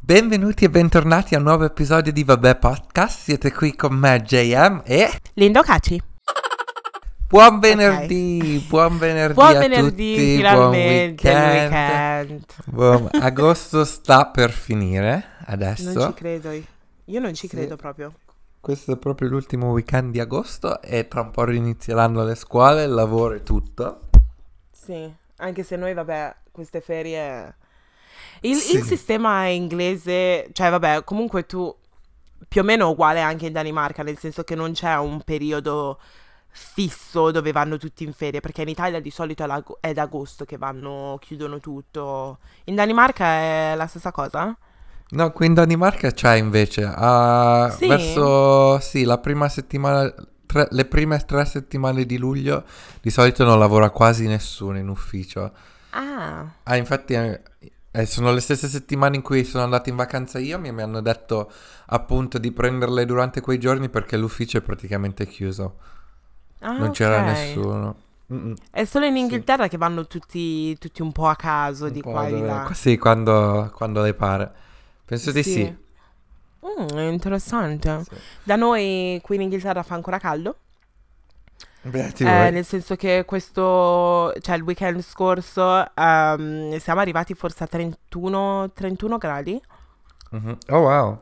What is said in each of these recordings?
Benvenuti e bentornati a un nuovo episodio di Vabbè Podcast. Siete qui con me, JM e Lindo Caci. buon venerdì, buon venerdì Buon a venerdì, tutti, finalmente buon weekend. weekend. Agosto sta per finire adesso. Non ci credo. Io non ci Sì. credo proprio. Questo è proprio l'ultimo weekend di agosto e tra un po' inizieranno le scuole, il lavoro e tutto. Sì, anche se noi, vabbè, queste ferie... Il, Sì. il sistema inglese, cioè, vabbè, comunque tu più o meno uguale anche in Danimarca, nel senso che non c'è un periodo fisso dove vanno tutti in ferie, perché in Italia di solito è, ad agosto che vanno, chiudono tutto. In Danimarca è la stessa cosa? No, qui in Danimarca c'è invece, ah, Sì? verso, sì, la prima settimana, tre- le prime tre settimane di luglio di solito non lavora quasi nessuno in ufficio. Ah, Ah, infatti eh, eh, sono le stesse settimane in cui sono andato in vacanza io, mi, mi hanno detto appunto di prenderle durante quei giorni perché l'ufficio è praticamente chiuso, ah, non c'era ok. nessuno. Mm-mm. È solo in Sì. Inghilterra che vanno tutti, tutti un po' a caso, Un di qua e di là. Sì, quando, quando le pare. Penso di Sì. Mm, interessante. Sì. Da noi qui in Inghilterra fa ancora caldo, Beati eh, nel senso che questo, cioè il weekend scorso ehm, siamo arrivati forse a 31, 31 gradi. Mhm. Oh wow.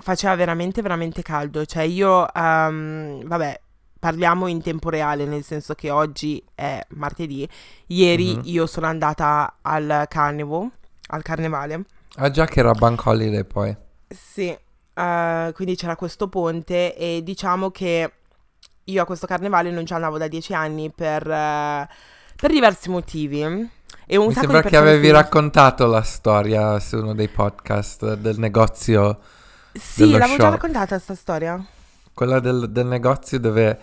Faceva veramente, veramente caldo. Cioè io, ehm, vabbè, parliamo in tempo reale, nel senso che oggi è martedì. Ieri Mhm. io sono andata al carnival, al carnevale. Ah già che era bank holiday poi. Sì, eh, quindi c'era questo ponte e diciamo che io a questo carnevale non ci andavo da dieci anni per, eh, per diversi motivi. E un Mi sembra che avevi raccontato la storia su uno dei podcast del negozio, Sì, l'avevo già show. raccontata questa storia. quella del, del negozio dove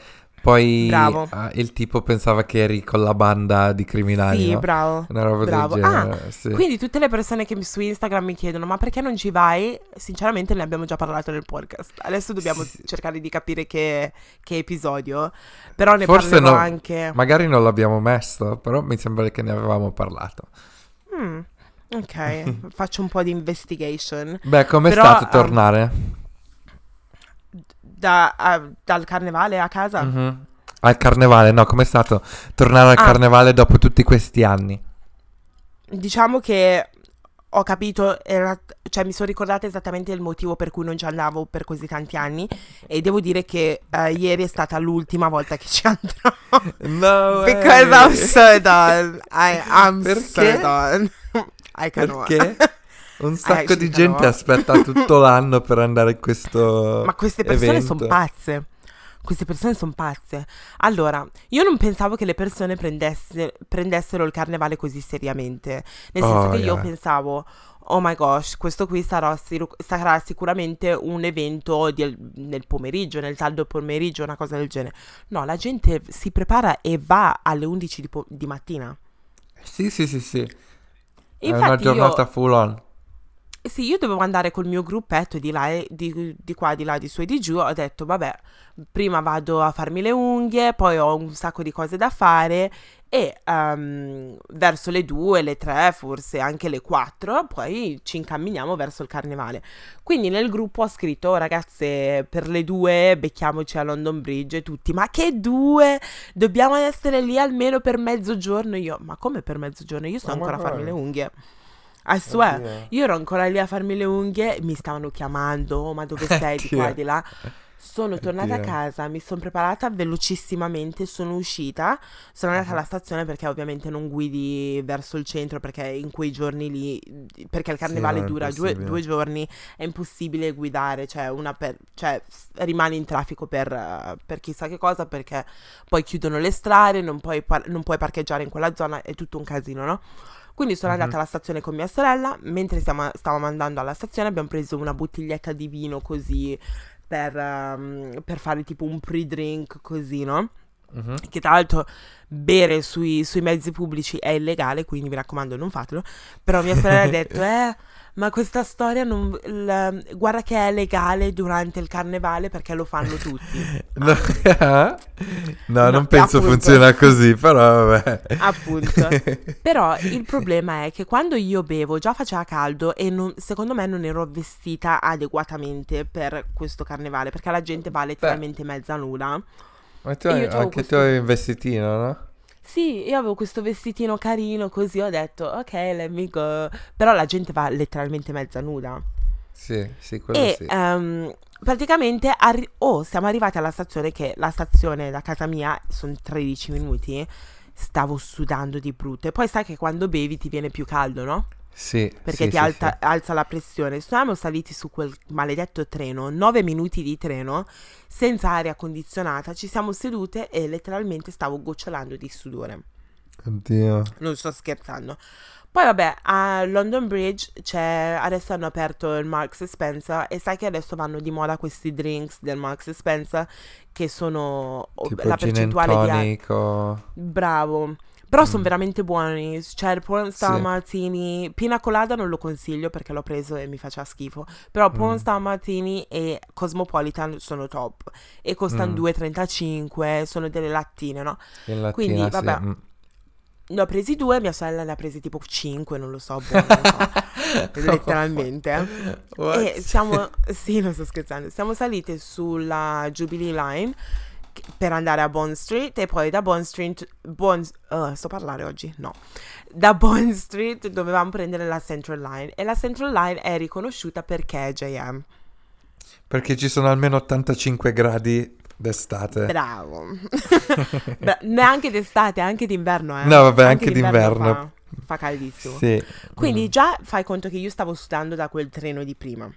poi ah, il tipo pensava che eri con la banda di criminali, Sì, no? bravo. Una roba bravo. del genere, sì. Quindi tutte le persone che su Instagram mi chiedono ma perché non ci vai? Sinceramente ne abbiamo già parlato nel podcast. Adesso dobbiamo Sì. cercare di capire che, che episodio. Però ne Forse parlerò no. anche... Magari non l'abbiamo messo, però mi sembra che ne avevamo parlato. Mm, ok, faccio un po' di investigation. Beh, com'è Però, stato um, tornare? Da- a- dal carnevale a casa? Mhm. Al carnevale, no, com'è stato tornare al Ah. carnevale dopo tutti questi anni? Diciamo che ho capito, era- cioè mi sono ricordata esattamente il motivo per cui non ci andavo per così tanti anni e devo dire che eh, ieri è stata l'ultima volta che ci andrò. No, Because I'm so done. I, Perché? so done. I cannot. Perché? Un sacco actually di gente cannot. aspetta tutto l'anno per andare in questo Ma queste persone sono pazze. Queste persone sono pazze. Allora, io non pensavo che le persone prendesse- prendessero il carnevale così seriamente. Nel senso Oh, che io yeah. pensavo, oh my gosh, questo qui sarà, sarà sicuramente un evento di- nel pomeriggio, nel tardo pomeriggio, una cosa del genere. No, la gente si prepara e va alle 11 di, po- di mattina. Sì, sì, sì, sì. È Infatti una giornata io, full on. Sì, io dovevo andare col mio gruppetto di là, e di, di qua, di là, di su e di giù. Ho detto, vabbè, prima vado a farmi le unghie, poi ho un sacco di cose da fare e ehm, verso le 2, le 3, forse anche le 4, poi ci incamminiamo verso il carnevale. Quindi nel gruppo ho scritto, "Oh, ragazze, per le 2 becchiamoci a London Bridge e tutti, ma che due? Dobbiamo essere lì almeno per mezzogiorno. Io, ma come per mezzogiorno? Io sto Oh ancora a farmi le unghie. I swear. Oddio. Io ero ancora lì a farmi le unghie, mi stavano chiamando, "Oh, ma dove sei di qua e di là? Sono tornata a casa, mi sono preparata velocissimamente, sono uscita, sono andata alla stazione perché ovviamente non guidi verso il centro perché in quei giorni lì, perché il carnevale è dura due, due giorni, è impossibile guidare, cioè, una per- cioè rimani in traffico per, per chissà che cosa perché poi chiudono le strade, non puoi, par- non puoi parcheggiare in quella zona, è tutto un casino, no? Quindi sono andata alla stazione con mia sorella, mentre stiamo- stavamo andando alla stazione abbiamo preso una bottiglietta di vino così per, ehm, per fare tipo un pre-drink così, no? Mhm. che tra l'altro bere sui, sui mezzi pubblici è illegale, quindi mi raccomando non fatelo. Però mia sorella ha detto, eh, ma questa storia non... il- guarda che è legale durante il carnevale perché lo fanno tutti. No, no, No, non penso appunto. funziona così, però vabbè. Appunto. Però il problema è che quando io bevo già faceva caldo e non- secondo me non ero vestita adeguatamente per questo carnevale perché la gente va letteralmente mezza nuda. Ma tu hai- anche questo- tu hai un vestitino, no? Sì, io avevo questo vestitino carino così ho detto ok, let me go. Però la gente va letteralmente mezza nuda. Sì, sì, quello E sì. ehm, praticamente arri- oh, siamo arrivati alla stazione che la stazione da casa mia sono 13 minuti. Stavo sudando di brutto. E poi sai che quando bevi ti viene più caldo, no? Sì, Perché sì, ti sì, alta, alza la pressione. Siamo saliti su quel maledetto treno, 9 minuti di treno, senza aria condizionata. Ci siamo sedute e letteralmente stavo gocciolando di sudore. sì. Oddio. Non sto scherzando. Poi vabbè, a London Bridge c'è, adesso hanno aperto il Marks Spencer e sai che adesso vanno di moda questi drinks del Marks Spencer che sono Tipo la percentuale di. Bravo. Però sono Mm. veramente buoni. C'è il Porn Star Sì. Martini. Pina colada non lo consiglio perché l'ho preso e mi faceva schifo. Però Porn Mm. Star Martini e Cosmopolitan sono top. E costano Mm. 2,35. Sono delle lattine, no? in lattina, Quindi, sì. vabbè. mm. Ne ho presi due, mia sorella ne ha presi tipo 5, non lo so, buono, non so. letteralmente. What? E siamo, sì, non sto scherzando, siamo salite sulla Jubilee Line per andare a Bond Street e poi da Bond Street, Bond, uh, sto parlare oggi? No. Da Bond Street dovevamo prendere la Central Line e la Central Line è riconosciuta perché è JM. Perché ci sono almeno 85 gradi d'estate. Bravo. Bra- neanche d'estate, anche d'inverno, eh. No, vabbè, anche d'inverno. Fa, fa caldissimo. Sì. Quindi Mm. già fai conto che io stavo sudando da quel treno di prima.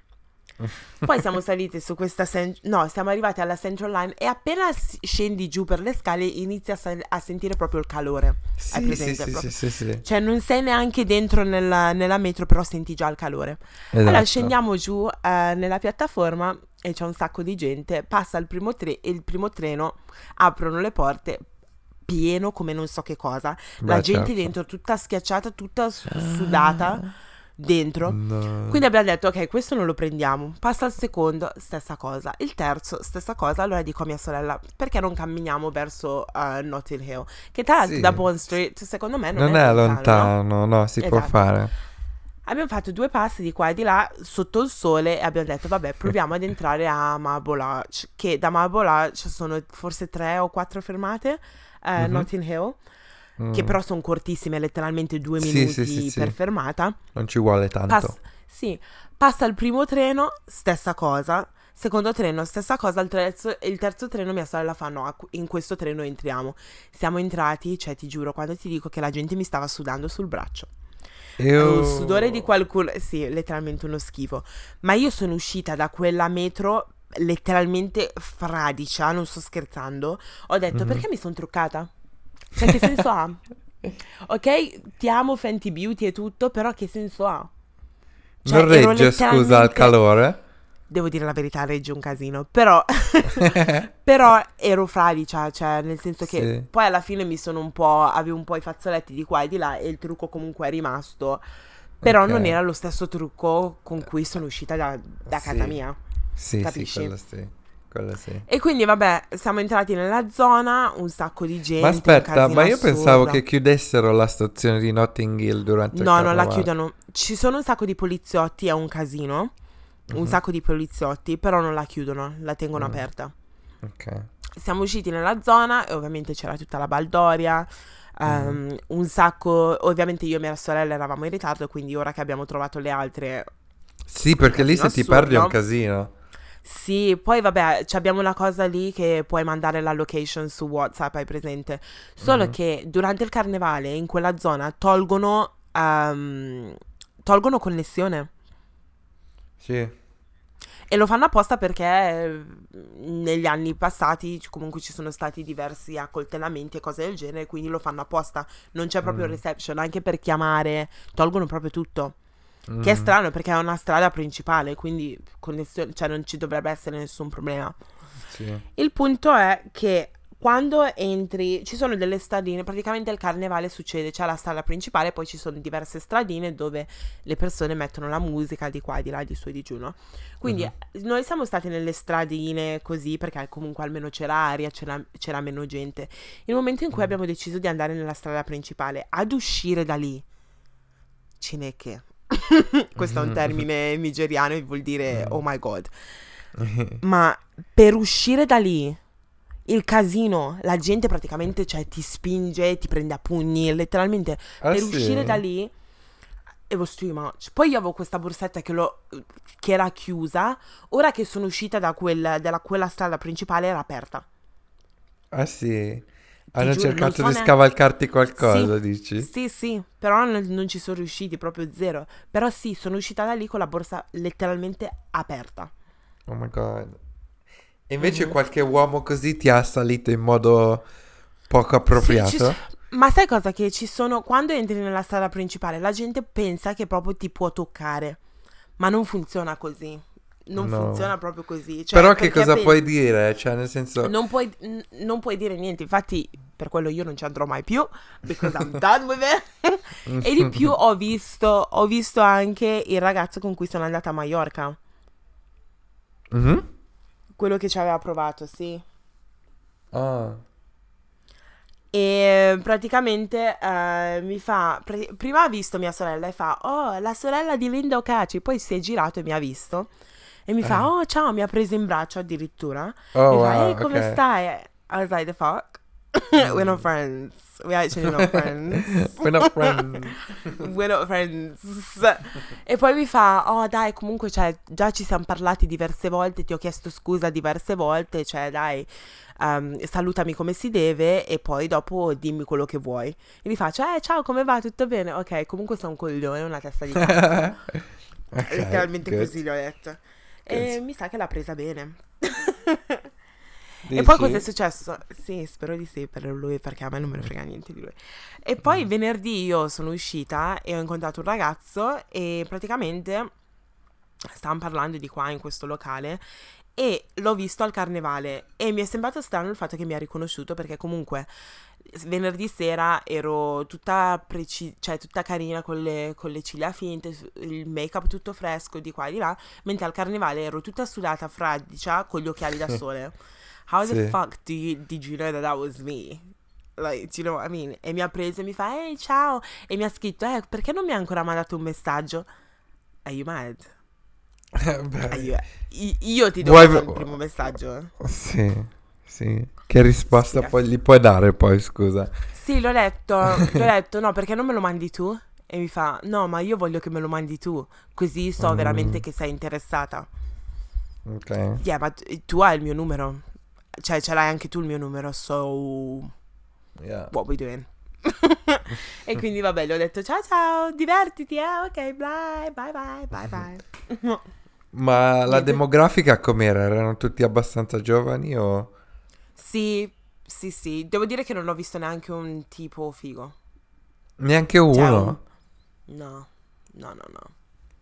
Poi siamo saliti su questa... cen- no, siamo arrivati alla Central Line e appena scendi giù per le scale inizi a, sa- a sentire proprio il calore. Sì, presente sì, sì, sì, sì. Cioè non sei neanche dentro nella, nella metro, però senti già il calore. Allora Esatto. scendiamo giù eh, nella piattaforma e c'è un sacco di gente. Passa il primo, tre- il primo treno, aprono le porte, pieno come non so che cosa. La Beh, gente certo. dentro tutta schiacciata, tutta su- sudata dentro. No. Quindi abbiamo detto, ok, questo non lo prendiamo. Passa il secondo, stessa cosa. Il terzo, stessa cosa. Allora dico a mia sorella, perché non camminiamo verso uh, Notting Hill? Che tra l'altro Sì. da Bond Street, secondo me, non, Non è lontano, no, si può Esatto. fare. Abbiamo fatto due passi di qua e di là sotto il sole e abbiamo detto, vabbè, proviamo ad entrare a Marble Arch, che da Marble Arch sono forse tre o quattro fermate, eh, Mhm. Notting Hill, che Mm. però sono cortissime, letteralmente due Sì, minuti sì, sì, per fermata. Non ci vuole tanto. Pass- sì, passa il primo treno, stessa cosa. Secondo treno, stessa cosa. Il terzo, il terzo treno, mia sorella fa: No, in questo treno entriamo. Siamo entrati, cioè, ti giuro, quando ti dico che la gente mi stava sudando sul braccio. Io... Un sudore di qualcuno, sì, letteralmente uno schifo. Ma io sono uscita da quella metro letteralmente fradicia, non sto scherzando. Ho detto: Mhm. Perché mi sono truccata? Cioè, che senso ha? Ok, ti amo Fenty Beauty e tutto, però che senso ha? Cioè, non regge, scusa, al letteralmente- calore? Devo dire la verità, regge un casino. Però, però ero fradicia, cioè nel senso che Sì. poi alla fine mi sono un po', avevo un po' i fazzoletti di qua e di là e il trucco comunque è rimasto. Però Ok. non era lo stesso trucco con cui sono uscita da, da casa Sì. mia. Sì, Capisci? sì, quello sì. Quello sì. E quindi vabbè, siamo entrati nella zona, un sacco di gente. Ma aspetta, ma io pensavo assurdo. che chiudessero la stazione di Notting Hill durante il No, non la chiudono. Ci sono un sacco di poliziotti, è un casino. Un Mhm. sacco di poliziotti, però non la chiudono, la tengono Mm. aperta. Ok. siamo usciti nella zona e ovviamente c'era tutta la baldoria. ehm, Un sacco, ovviamente io e mia sorella eravamo in ritardo, quindi ora che abbiamo trovato le altre, Sì, perché lì se casino ti perdi è un assurdo. casino. Sì, poi vabbè, abbiamo una cosa lì che puoi mandare la location su WhatsApp, hai presente? Solo Mhm. che durante il carnevale in quella zona tolgono, ehm, tolgono connessione. Sì. E lo fanno apposta perché eh, negli anni passati comunque ci sono stati diversi accoltellamenti e cose del genere, quindi lo fanno apposta. Non c'è proprio Mm. reception, anche per chiamare, tolgono proprio tutto. Che è Mm. strano perché è una strada principale, quindi connessione, cioè non ci dovrebbe essere nessun problema. Sì. Il punto è che quando entri, ci sono delle stradine, praticamente il carnevale succede, c'è la strada principale, poi ci sono diverse stradine dove le persone mettono la musica di qua, di là, di su e di giù, no? Quindi Mhm. noi siamo stati nelle stradine così perché comunque almeno c'era aria, c'era, c'era meno gente. Il momento in cui Mm. abbiamo deciso di andare nella strada principale, ad uscire da lì, cineche. Questo è un termine nigeriano e vuol dire Mm. oh my god. Ma per uscire da lì, il casino, la gente praticamente cioè, ti spinge, ti prende a pugni, letteralmente Ah, per sì? uscire da lì it was too much. Poi io avevo questa borsetta che, l'ho- che era chiusa, ora che sono uscita da quel- dalla- quella strada principale era aperta. Ah sì? Hanno giuro, cercato di neanche- scavalcarti qualcosa, Sì, dici? Sì, sì, però non, non ci sono riusciti, proprio zero. Però sì, sono uscita da lì con la borsa letteralmente aperta. Oh my god. E invece Mhm. qualche uomo così ti ha assalito in modo poco appropriato? Sì, Ma sai cosa? Che ci sono. Quando entri nella strada principale, la gente pensa che proprio ti può toccare. Ma non funziona così. Non No. funziona proprio così. Cioè, Però che cosa pen- puoi dire? Cioè, nel senso... Non puoi, n- non puoi dire niente. Infatti, per quello io non ci andrò mai più. Because I'm done with it. e di più ho visto, ho visto anche il ragazzo con cui sono andata a Mallorca. Mhm. Quello che ci aveva provato, sì. Ah. E praticamente eh, mi fa. pre- prima ha visto mia sorella e fa: Oh, la sorella di Linda Ocaci. Poi si è girato e mi ha visto. E mi fa: Eh. Oh, ciao, mi ha preso in braccio addirittura. Oh, mi fa: Ehi, come ok. stai? I was like, The fuck? We're not friends. We're actually not friends. We're not friends. We're not friends. E poi mi fa: Oh, dai, comunque, cioè, già ci siamo parlati diverse volte. Ti ho chiesto scusa diverse volte. Cioè, dai, ehm, salutami come si deve. E poi dopo dimmi quello che vuoi. E mi faccio: Eh, ciao, come va? Tutto bene? Ok, comunque sei un coglione, una testa di cazzo. Ok, Letteralmente good. così gli ho detto. E mi sa che l'ha presa bene. E poi cosa è successo? Sì, spero di sì per lui perché a me non me ne frega niente di lui. E poi Mm. venerdì io sono uscita e ho incontrato un ragazzo e praticamente stavamo parlando di qua in questo locale e l'ho visto al carnevale e mi è sembrato strano il fatto che mi ha riconosciuto perché comunque venerdì sera ero tutta, preci- cioè, tutta carina con le, con le ciglia finte, il make up tutto fresco di qua e di là, mentre al carnevale ero tutta sudata, fradicia, con gli occhiali da sole. How the Sì. fuck do you, did you know that that was me? Like, you know what I mean? E mi ha preso e mi fa, ehi, ciao! E mi ha scritto, eh, perché non mi ha ancora mandato un messaggio? Are you mad? Beh, Are you- i- io ti do Vuoi- il primo messaggio. Sì, sì. Che risposta Sì. poi gli puoi dare poi, scusa? Sì, l'ho detto, l'ho detto, no, perché non me lo mandi tu? E mi fa, no, ma io voglio che me lo mandi tu, così so Mm. veramente che sei interessata. Ok. Yeah, ma t- tu hai il mio numero. Cioè, ce l'hai anche tu il mio numero, so Yeah. what we doing? e quindi vabbè, gli ho detto ciao ciao, divertiti, eh, ok, bye, bye bye, bye bye. Ma la demografica com'era? Erano tutti abbastanza giovani o... sì, sì, sì, devo dire che non ho visto neanche un tipo figo. Neanche Cioè, uno? un- No, no, no, no.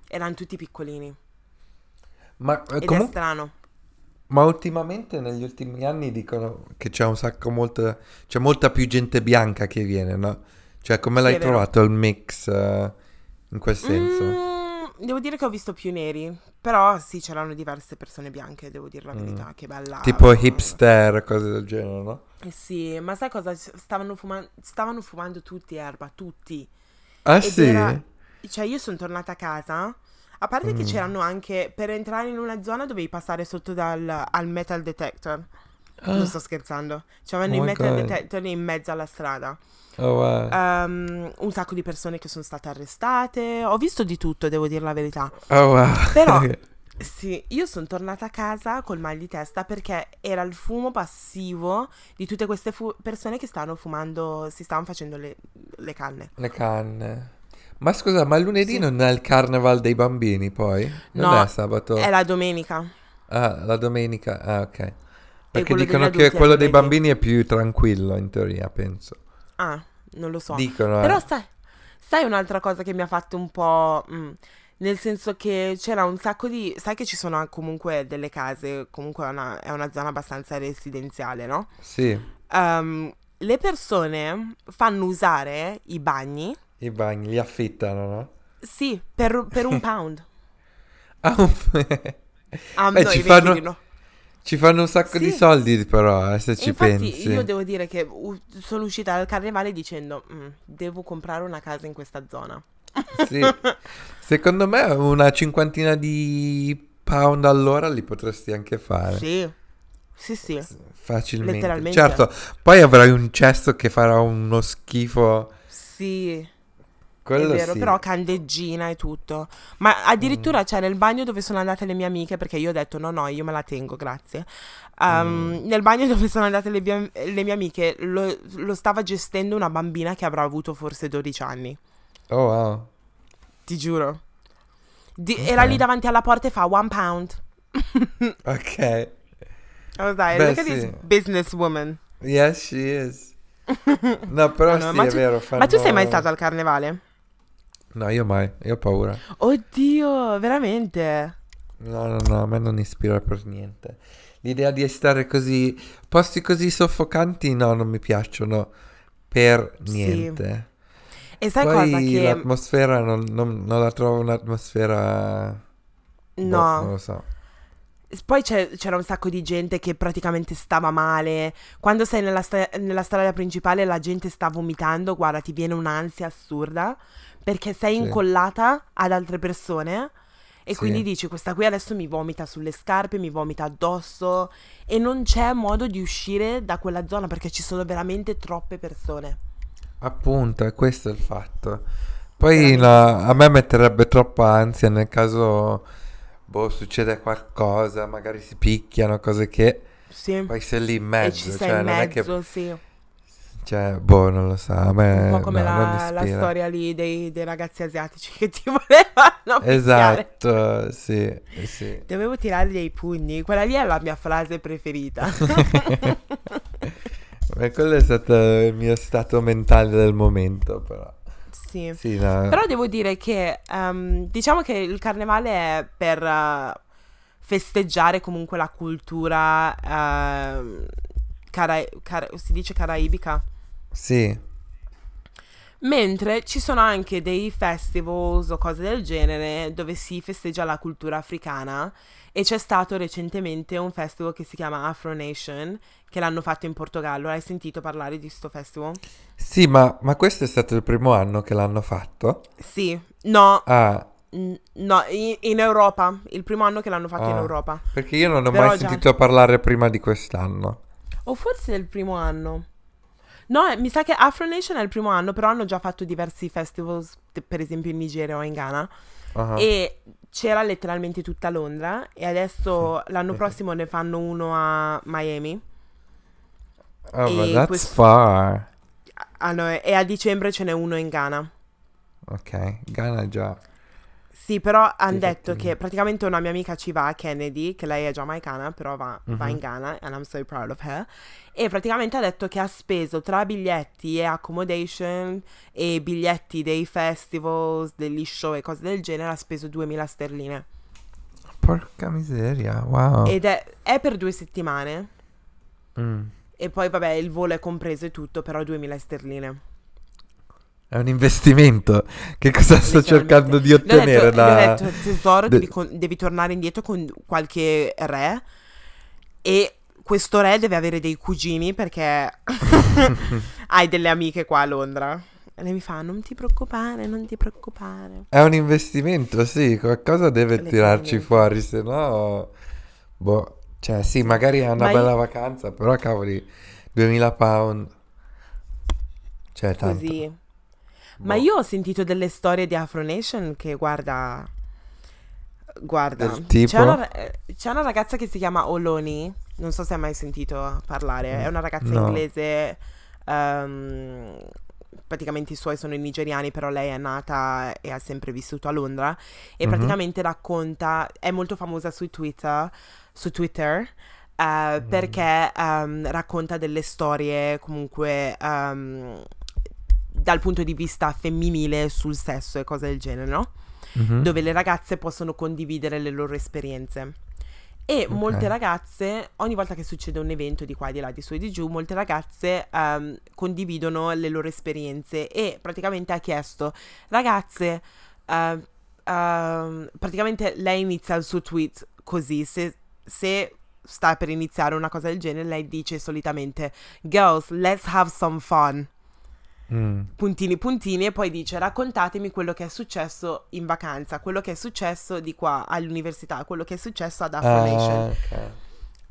Erano tutti piccolini. Ma, eh, Ed è comunque, strano. ma ultimamente, negli ultimi anni, dicono che c'è un sacco molta... C'è molta più gente bianca che viene, no? Cioè, come Sì, l'hai è trovato il mix eh, in quel senso? Mm, devo dire che ho visto più neri, però sì, c'erano diverse persone bianche, devo dire la Mm. verità, che bella. Tipo hipster, cose del genere, no? Eh sì, ma sai cosa? Stavano, fuma- stavano fumando tutti erba, tutti. Ah Ed sì? era- Cioè, io sono tornata a casa. A parte che Mm. c'erano anche per entrare in una zona dovevi passare sotto dal al metal detector. Non Ah, sto scherzando. C'erano Oh i my metal God. detector in mezzo alla strada. oh, wow. Ehm, un sacco di persone che sono state arrestate. Ho visto di tutto, devo dire la verità. Oh, wow. Però- Sì, io sono tornata a casa col mal di testa perché era il fumo passivo di tutte queste fu- persone che stavano fumando, si stavano facendo le, le canne. Le canne. Ma scusa, ma lunedì Sì. non è il carnaval dei bambini poi? Non No, è sabato? È la domenica. Ah, la domenica. Ah, ok. Perché dicono che quello dei bambini è più tranquillo in teoria, penso. Ah, non lo so. Dicono, eh. Però sai, sai un'altra cosa che mi ha fatto un po'... mm, nel senso che c'era un sacco di... Sai che ci sono comunque delle case, comunque è una, è una zona abbastanza residenziale, no? Sì. ehm, le persone fanno usare i bagni, I bagni li affittano, no? sì, per, per un pound. Ah, un- Beh, ci fanno- no. Ci fanno un sacco di Sì. soldi però, eh, se ci Infatti pensi. io devo dire che u- sono uscita dal carnevale dicendo "Mm, devo comprare una casa in questa zona. Sì. Secondo me una cinquantina di pound all'ora li potresti anche fare. Sì, sì, sì. Facilmente. Letteralmente. Certo, poi avrai un cesto che farà uno schifo. Sì, Quello è vero, sì. però candeggina e tutto. Ma addirittura c'è nel bagno dove sono andate le mie amiche, perché io ho detto no, no, io me la tengo, grazie. Um, Nel bagno dove sono andate le mie, le mie amiche lo, lo stava gestendo una bambina che avrà avuto forse 12 anni, Oh wow. ti giuro. Di- Era lì davanti alla porta e fa one pound. Ok. I was like, Beh, look at sì. this businesswoman. Yes, she is. No, però No, sì, ma è tu- vero. Ma tu sei mai fanno- stato al carnevale? No, io mai. Io ho paura. Oddio, veramente? No, no, no, a me non ispira per niente. L'idea di stare così, posti così soffocanti, no, non mi piacciono per Sì. niente. E sai Poi cosa che... l'atmosfera non, non- non la trovo un'atmosfera... boh, No. non lo so. Poi c'è- c'era un sacco di gente che praticamente stava male. Quando sei nella, sta- nella strada principale la gente sta vomitando, guarda, ti viene un'ansia assurda perché sei Sì. incollata ad altre persone e Sì. quindi dici questa qui adesso mi vomita sulle scarpe, mi vomita addosso e non c'è modo di uscire da quella zona perché ci sono veramente troppe persone. Appunto, è questo il fatto. Poi no, a me metterebbe troppa ansia nel caso, boh, succede qualcosa, magari si picchiano, cose che... Sì. Poi sei lì in mezzo, cioè in non è che... mezzo, sì. Cioè, boh, non lo so, a me Un po' come no, la, la storia lì dei, dei ragazzi asiatici che ti volevano. Esatto, sì, sì. Dovevo tirare dei pugni, quella lì è la mia frase preferita. Beh, quello è stato il mio stato mentale del momento, però. sì. Sì, no. Però devo dire che ehm, diciamo che il carnevale è per eh, festeggiare comunque la cultura ehm, cara- cara- si dice caraibica. Sì, Mentre ci sono anche dei festivals o cose del genere dove si festeggia la cultura africana e c'è stato recentemente un festival che si chiama Afro Nation che l'hanno fatto in Portogallo. Hai sentito parlare di sto festival? sì, ma, ma questo è stato il primo anno che l'hanno fatto? Sì, no, Ah, n- no, in, in Europa, il primo anno che l'hanno fatto in Ah. Europa. perché io non ho Però mai già- sentito parlare prima di quest'anno. O forse è il primo anno. No, eh, mi sa che Afro Nation è il primo anno, però hanno già fatto diversi festivals, t- per esempio in Nigeria o in Ghana. Ah, E c'era letteralmente tutta Londra e adesso l'anno prossimo ne fanno uno a Miami Oh, e that's questo- far. Ah, no, e a dicembre ce n'è uno in Ghana. Ok, Ghana già. Sì, però hanno detto che praticamente una mia amica ci va, Kennedy, che lei è giamaicana, però va, va Mhm. in Ghana, and I'm so proud of her. E praticamente ha detto che ha speso tra biglietti e accommodation e biglietti dei festivals, degli show e cose del genere, ha speso 2000 sterline. Porca miseria, wow. Ed è, è per due settimane. Mm. E poi, vabbè, il volo è compreso e tutto, però 2000 sterline. È un investimento. Che cosa sto cercando di ottenere detto, da... detto, tesoro, de- devi, con- devi tornare indietro con qualche re e questo re deve avere dei cugini perché hai delle amiche qua a Londra. E lei mi fa, non ti preoccupare, non ti preoccupare. È un investimento, sì, qualcosa deve tirarci fuori, se no... Boh, cioè sì, magari è una Ma io- bella vacanza, però cavoli, 2000 pound... Cioè, tanto. Così. Ma Boh. io ho sentito delle storie di Afro Nation che guarda... Guarda? C'è, una, c'è una ragazza che si chiama Oloni, non so se hai mai sentito parlare, è una ragazza No. inglese, ehm, praticamente i suoi sono nigeriani, però lei è nata e ha sempre vissuto a Londra e Mhm. praticamente racconta, è molto famosa su Twitter, su Twitter Mm. perché ehm, racconta delle storie comunque ehm, dal punto di vista femminile sul sesso e cose del genere, no? Mhm. dove le ragazze possono condividere le loro esperienze. E Ok. molte ragazze, ogni volta che succede un evento di qua, di là, di su e di giù, molte ragazze ehm, condividono le loro esperienze e praticamente ha chiesto, ragazze, ehm, ehm, praticamente lei inizia il suo tweet così, se, se sta per iniziare una cosa del genere, lei dice solitamente, girls, let's have some fun Mm. puntini puntini e poi dice raccontatemi quello che è successo in vacanza, quello che è successo di qua all'università, quello che è successo ad Afro Nation. Ah, ok.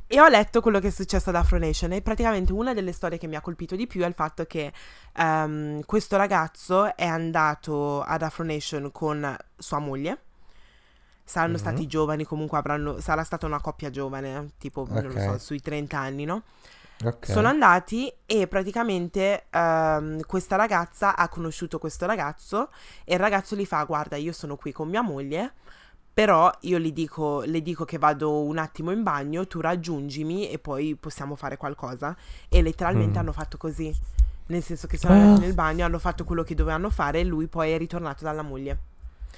E ho letto quello che è successo ad Afro Nation e praticamente una delle storie che mi ha colpito di più è il fatto che ehm, questo ragazzo è andato ad Afro Nation con sua moglie. Saranno Mhm. stati giovani, comunque avranno, sarà stata una coppia giovane, tipo, non lo so, sui 30 anni, no? Ok. Sono andati e praticamente ehm, questa ragazza ha conosciuto questo ragazzo e il ragazzo gli fa guarda io sono qui con mia moglie però io dico, le dico che vado un attimo in bagno, tu raggiungimi e poi possiamo fare qualcosa e letteralmente Mm. hanno fatto così nel senso che sono Ah. andati nel bagno, hanno fatto quello che dovevano fare e lui poi è ritornato dalla moglie.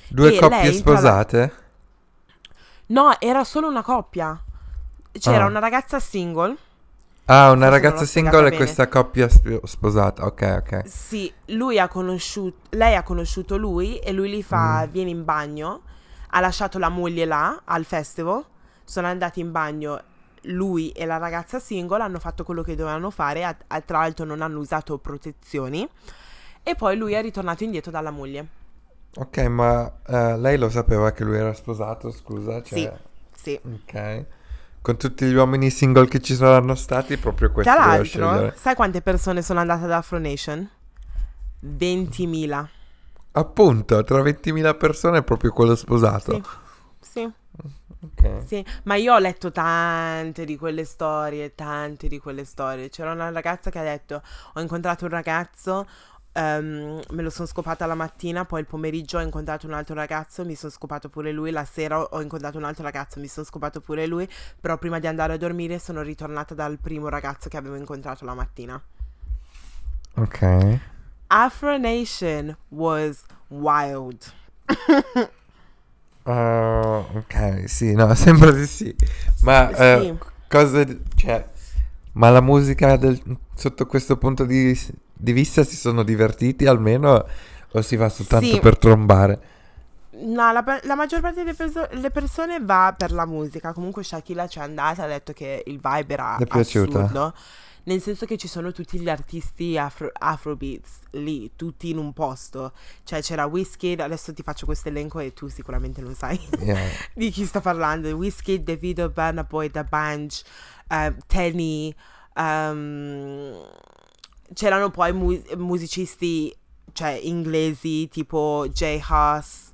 Due e coppie lei, tra la- sposate? No, era solo una coppia. C'era Ah. una ragazza single Ah, una ragazza single e questa coppia sp- sposata. Ok, ok. Sì, lui ha conosciuto, lei ha conosciuto lui e lui gli fa, Mm. vieni in bagno, ha lasciato la moglie là al festival, sono andati in bagno lui e la ragazza single, hanno fatto quello che dovevano fare, a- a- tra l'altro non hanno usato protezioni e poi lui è ritornato indietro dalla moglie. Ok, ma eh, lei lo sapeva che lui era sposato, scusa? Cioè, Sì. Ok. Con tutti gli uomini single che ci saranno stati, proprio questo Tra l'altro, sai quante persone sono andate ad Afro Nation? 20.000. Appunto, tra 20.000 persone è proprio quello sposato. Sì. Sì. Ok. Sì, ma io ho letto tante di quelle storie, tante di quelle storie. C'era una ragazza che ha detto: Ho incontrato un ragazzo, ehm, me lo sono scopata la mattina, poi il pomeriggio ho incontrato un altro ragazzo, mi sono scopato pure lui, la sera ho incontrato un altro ragazzo, mi sono scopato pure lui, però prima di andare a dormire sono ritornata dal primo ragazzo che avevo incontrato la mattina. Ok. Afro Nation was wild. Ah, ok, sì, no, sembra di sì. Ma Sì. cosa... Cioè, ma la musica del- sotto questo punto di, di vista si sono divertiti almeno o si va soltanto Sì. per trombare? No, la, la maggior parte delle perso- le persone va per la musica. Comunque Shakira ci è andata, ha detto che il vibe era Le piaciuta? assurdo. Nel senso che ci sono tutti gli artisti afro- afrobeats lì, tutti in un posto. Cioè c'era Wizkid, adesso ti faccio questo elenco e tu sicuramente non sai Yeah. di chi sto parlando. Wizkid, Davido, Burna Boy, The Bunch, eh, Tenny. ehm, c'erano poi mu- musicisti, cioè inglesi, tipo Jay Huss,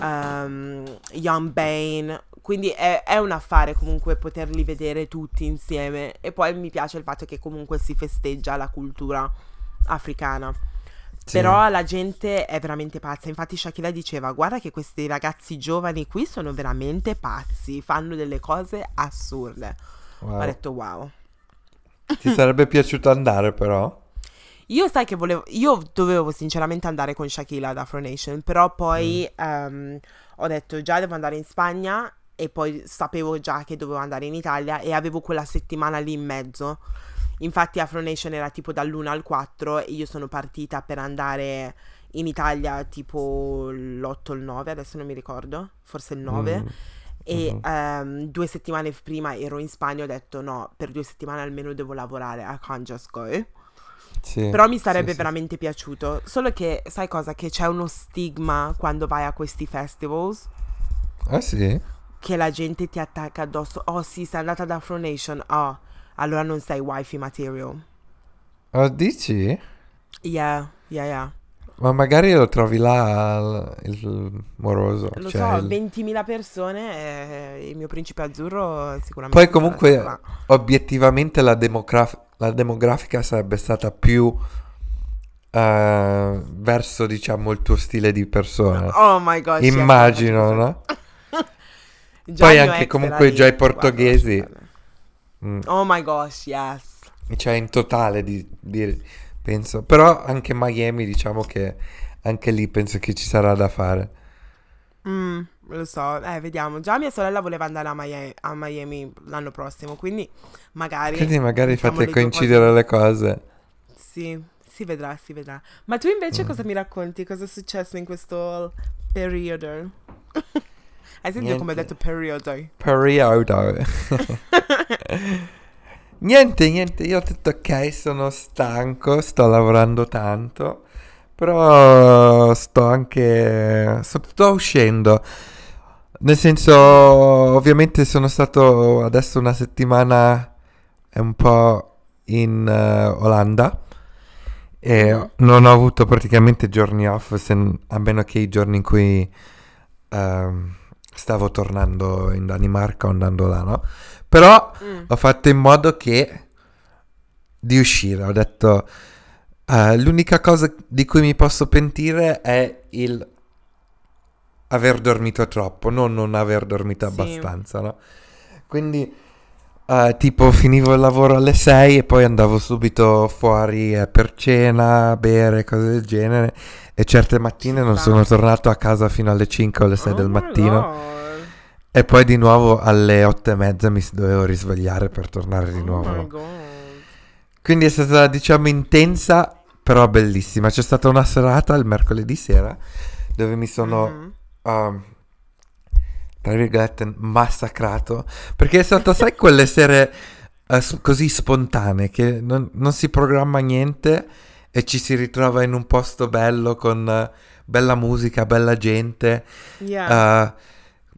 ehm, Young Bane. Quindi è, è un affare comunque poterli vedere tutti insieme. E poi mi piace il fatto che comunque si festeggia la cultura africana. Sì. Però la gente è veramente pazza. Infatti Shakira diceva: Guarda che questi ragazzi giovani qui sono veramente pazzi, fanno delle cose assurde. Wow. Ho detto wow. Ti sarebbe piaciuto andare però? Io sai che volevo, io dovevo sinceramente andare con Shakira ad Afro Nation, però poi ehm, ho detto già devo andare in Spagna e poi sapevo già che dovevo andare in Italia e avevo quella settimana lì in mezzo. Infatti Afro Nation era tipo dall'1 al 4 e io sono partita per andare in Italia tipo l'8 o il 9, adesso non mi ricordo, forse il 9. Mm. E Mhm. ehm, due settimane prima ero in Spagna e ho detto no, per due settimane almeno devo lavorare, I can't just go. Sì, Però mi sarebbe sì. veramente piaciuto. Solo che, sai cosa? Che c'è uno stigma quando vai a questi festivals. Ah sì? Che la gente ti attacca addosso. Oh sì, sei andata ad Afro Nation. Oh, allora non sei wifi material. Oh, dici? Yeah, yeah, yeah. Ma magari lo trovi là il moroso. Lo cioè so, il- 20.000 persone. eh, il mio principe azzurro sicuramente. Poi comunque sarà obiettivamente la, demograf- la demografica sarebbe stata più eh, verso diciamo il tuo stile di persona. Oh my god. Immagino, 100%. no? Poi anche comunque già i guarda, portoghesi. guarda. Mm. Oh my gosh, yes. Cioè in totale di, di- penso. Però anche Miami diciamo che anche lì penso che ci sarà da fare. Mm, lo so, eh, vediamo. Già mia sorella voleva andare a Miami, a Miami l'anno prossimo, quindi magari... Quindi magari fate coincidere le cose. Sì, si vedrà, si vedrà. Ma tu invece Mm. cosa mi racconti? Cosa è successo in questo periodo? Hai sentito come ho detto periodo? Periodo. niente, niente, io ho detto ok, sono stanco, sto lavorando tanto, però sto anche... sto, uscendo. Nel senso, ovviamente sono stato adesso una settimana un po' in eh, Olanda e Mhm. non ho avuto praticamente giorni off, se- a meno che i giorni in cui ehm, stavo tornando in Danimarca o andando là, no? Però Mm. ho fatto in modo che di uscire. Ho detto "Ah, l'unica cosa di cui mi posso pentire è il aver dormito troppo, non non aver dormito Sì. abbastanza, no? Quindi eh, tipo finivo il lavoro alle 6 e poi andavo subito fuori eh, per cena, bere, cose del genere. E certe mattine non sono tornato a casa fino alle 5 o alle 6 Oh del mattino. E poi di nuovo alle 8 e mezza mi dovevo risvegliare per tornare di Oh nuovo. God. Quindi è stata, diciamo, intensa, però bellissima. C'è stata una serata il mercoledì sera dove mi sono, Mhm. um, tra virgolette, massacrato. Perché è stata, sai, quelle sere s- così spontanee che non, non si programma niente e ci si ritrova in un posto bello con eh, bella musica, bella gente. Yeah. Uh,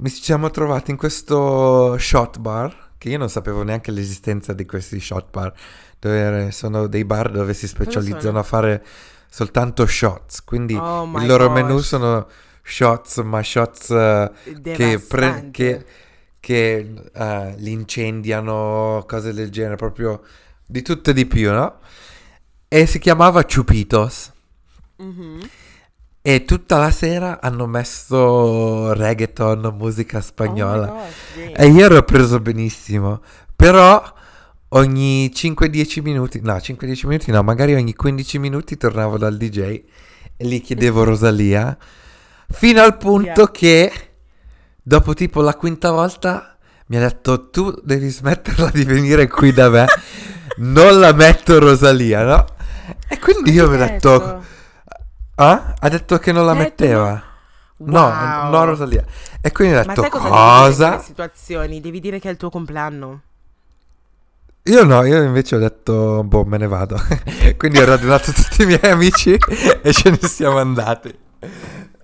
mi siamo trovati in questo shot bar, che io non sapevo neanche l'esistenza di questi shot bar, dove sono dei bar dove si specializzano a fare soltanto shots, quindi Oh il loro gosh. menù sono shots, ma shots eh, che, pre- che, che, eh, li incendiano, cose del genere, proprio di tutto e di più, no? E si chiamava Chupitos. Mhm. E tutta la sera hanno messo reggaeton, musica spagnola. Oh gosh, great. e io ero preso benissimo. Però ogni 5-10 minuti, no, 5-10 minuti no, magari ogni 15 minuti tornavo dal DJ e gli chiedevo Rosalia. Fino al punto Yeah. che dopo tipo la quinta volta mi ha detto tu devi smetterla di venire qui da me. non la metto Rosalia, no? E quindi io mi ho detto... Ah? Ha detto che non la Ha metteva. Wow. No, no Rosalia. E quindi ho Ma detto cosa, devi cosa? quelle situazioni? Devi dire che è il tuo compleanno. Io no, io invece ho detto, boh, me ne vado. quindi ho radunato tutti i miei amici e ce ne siamo andati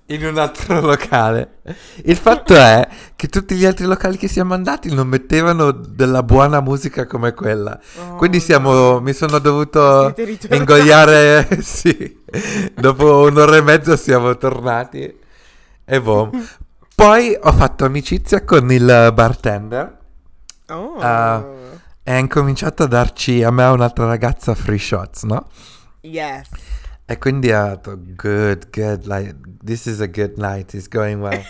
in un altro locale. Il fatto è che tutti gli altri locali che siamo andati non mettevano della buona musica come quella. Oh, Quindi siamo, no. mi sono dovuto ingoiare, sì. Dopo un'ora e mezza siamo tornati e boh. Poi ho fatto amicizia con il bartender Oh. Ah. e ha incominciato a darci a me e a un'altra ragazza free shots, no? yes. E quindi ha detto, good, good, like, this is a good night, it's going well.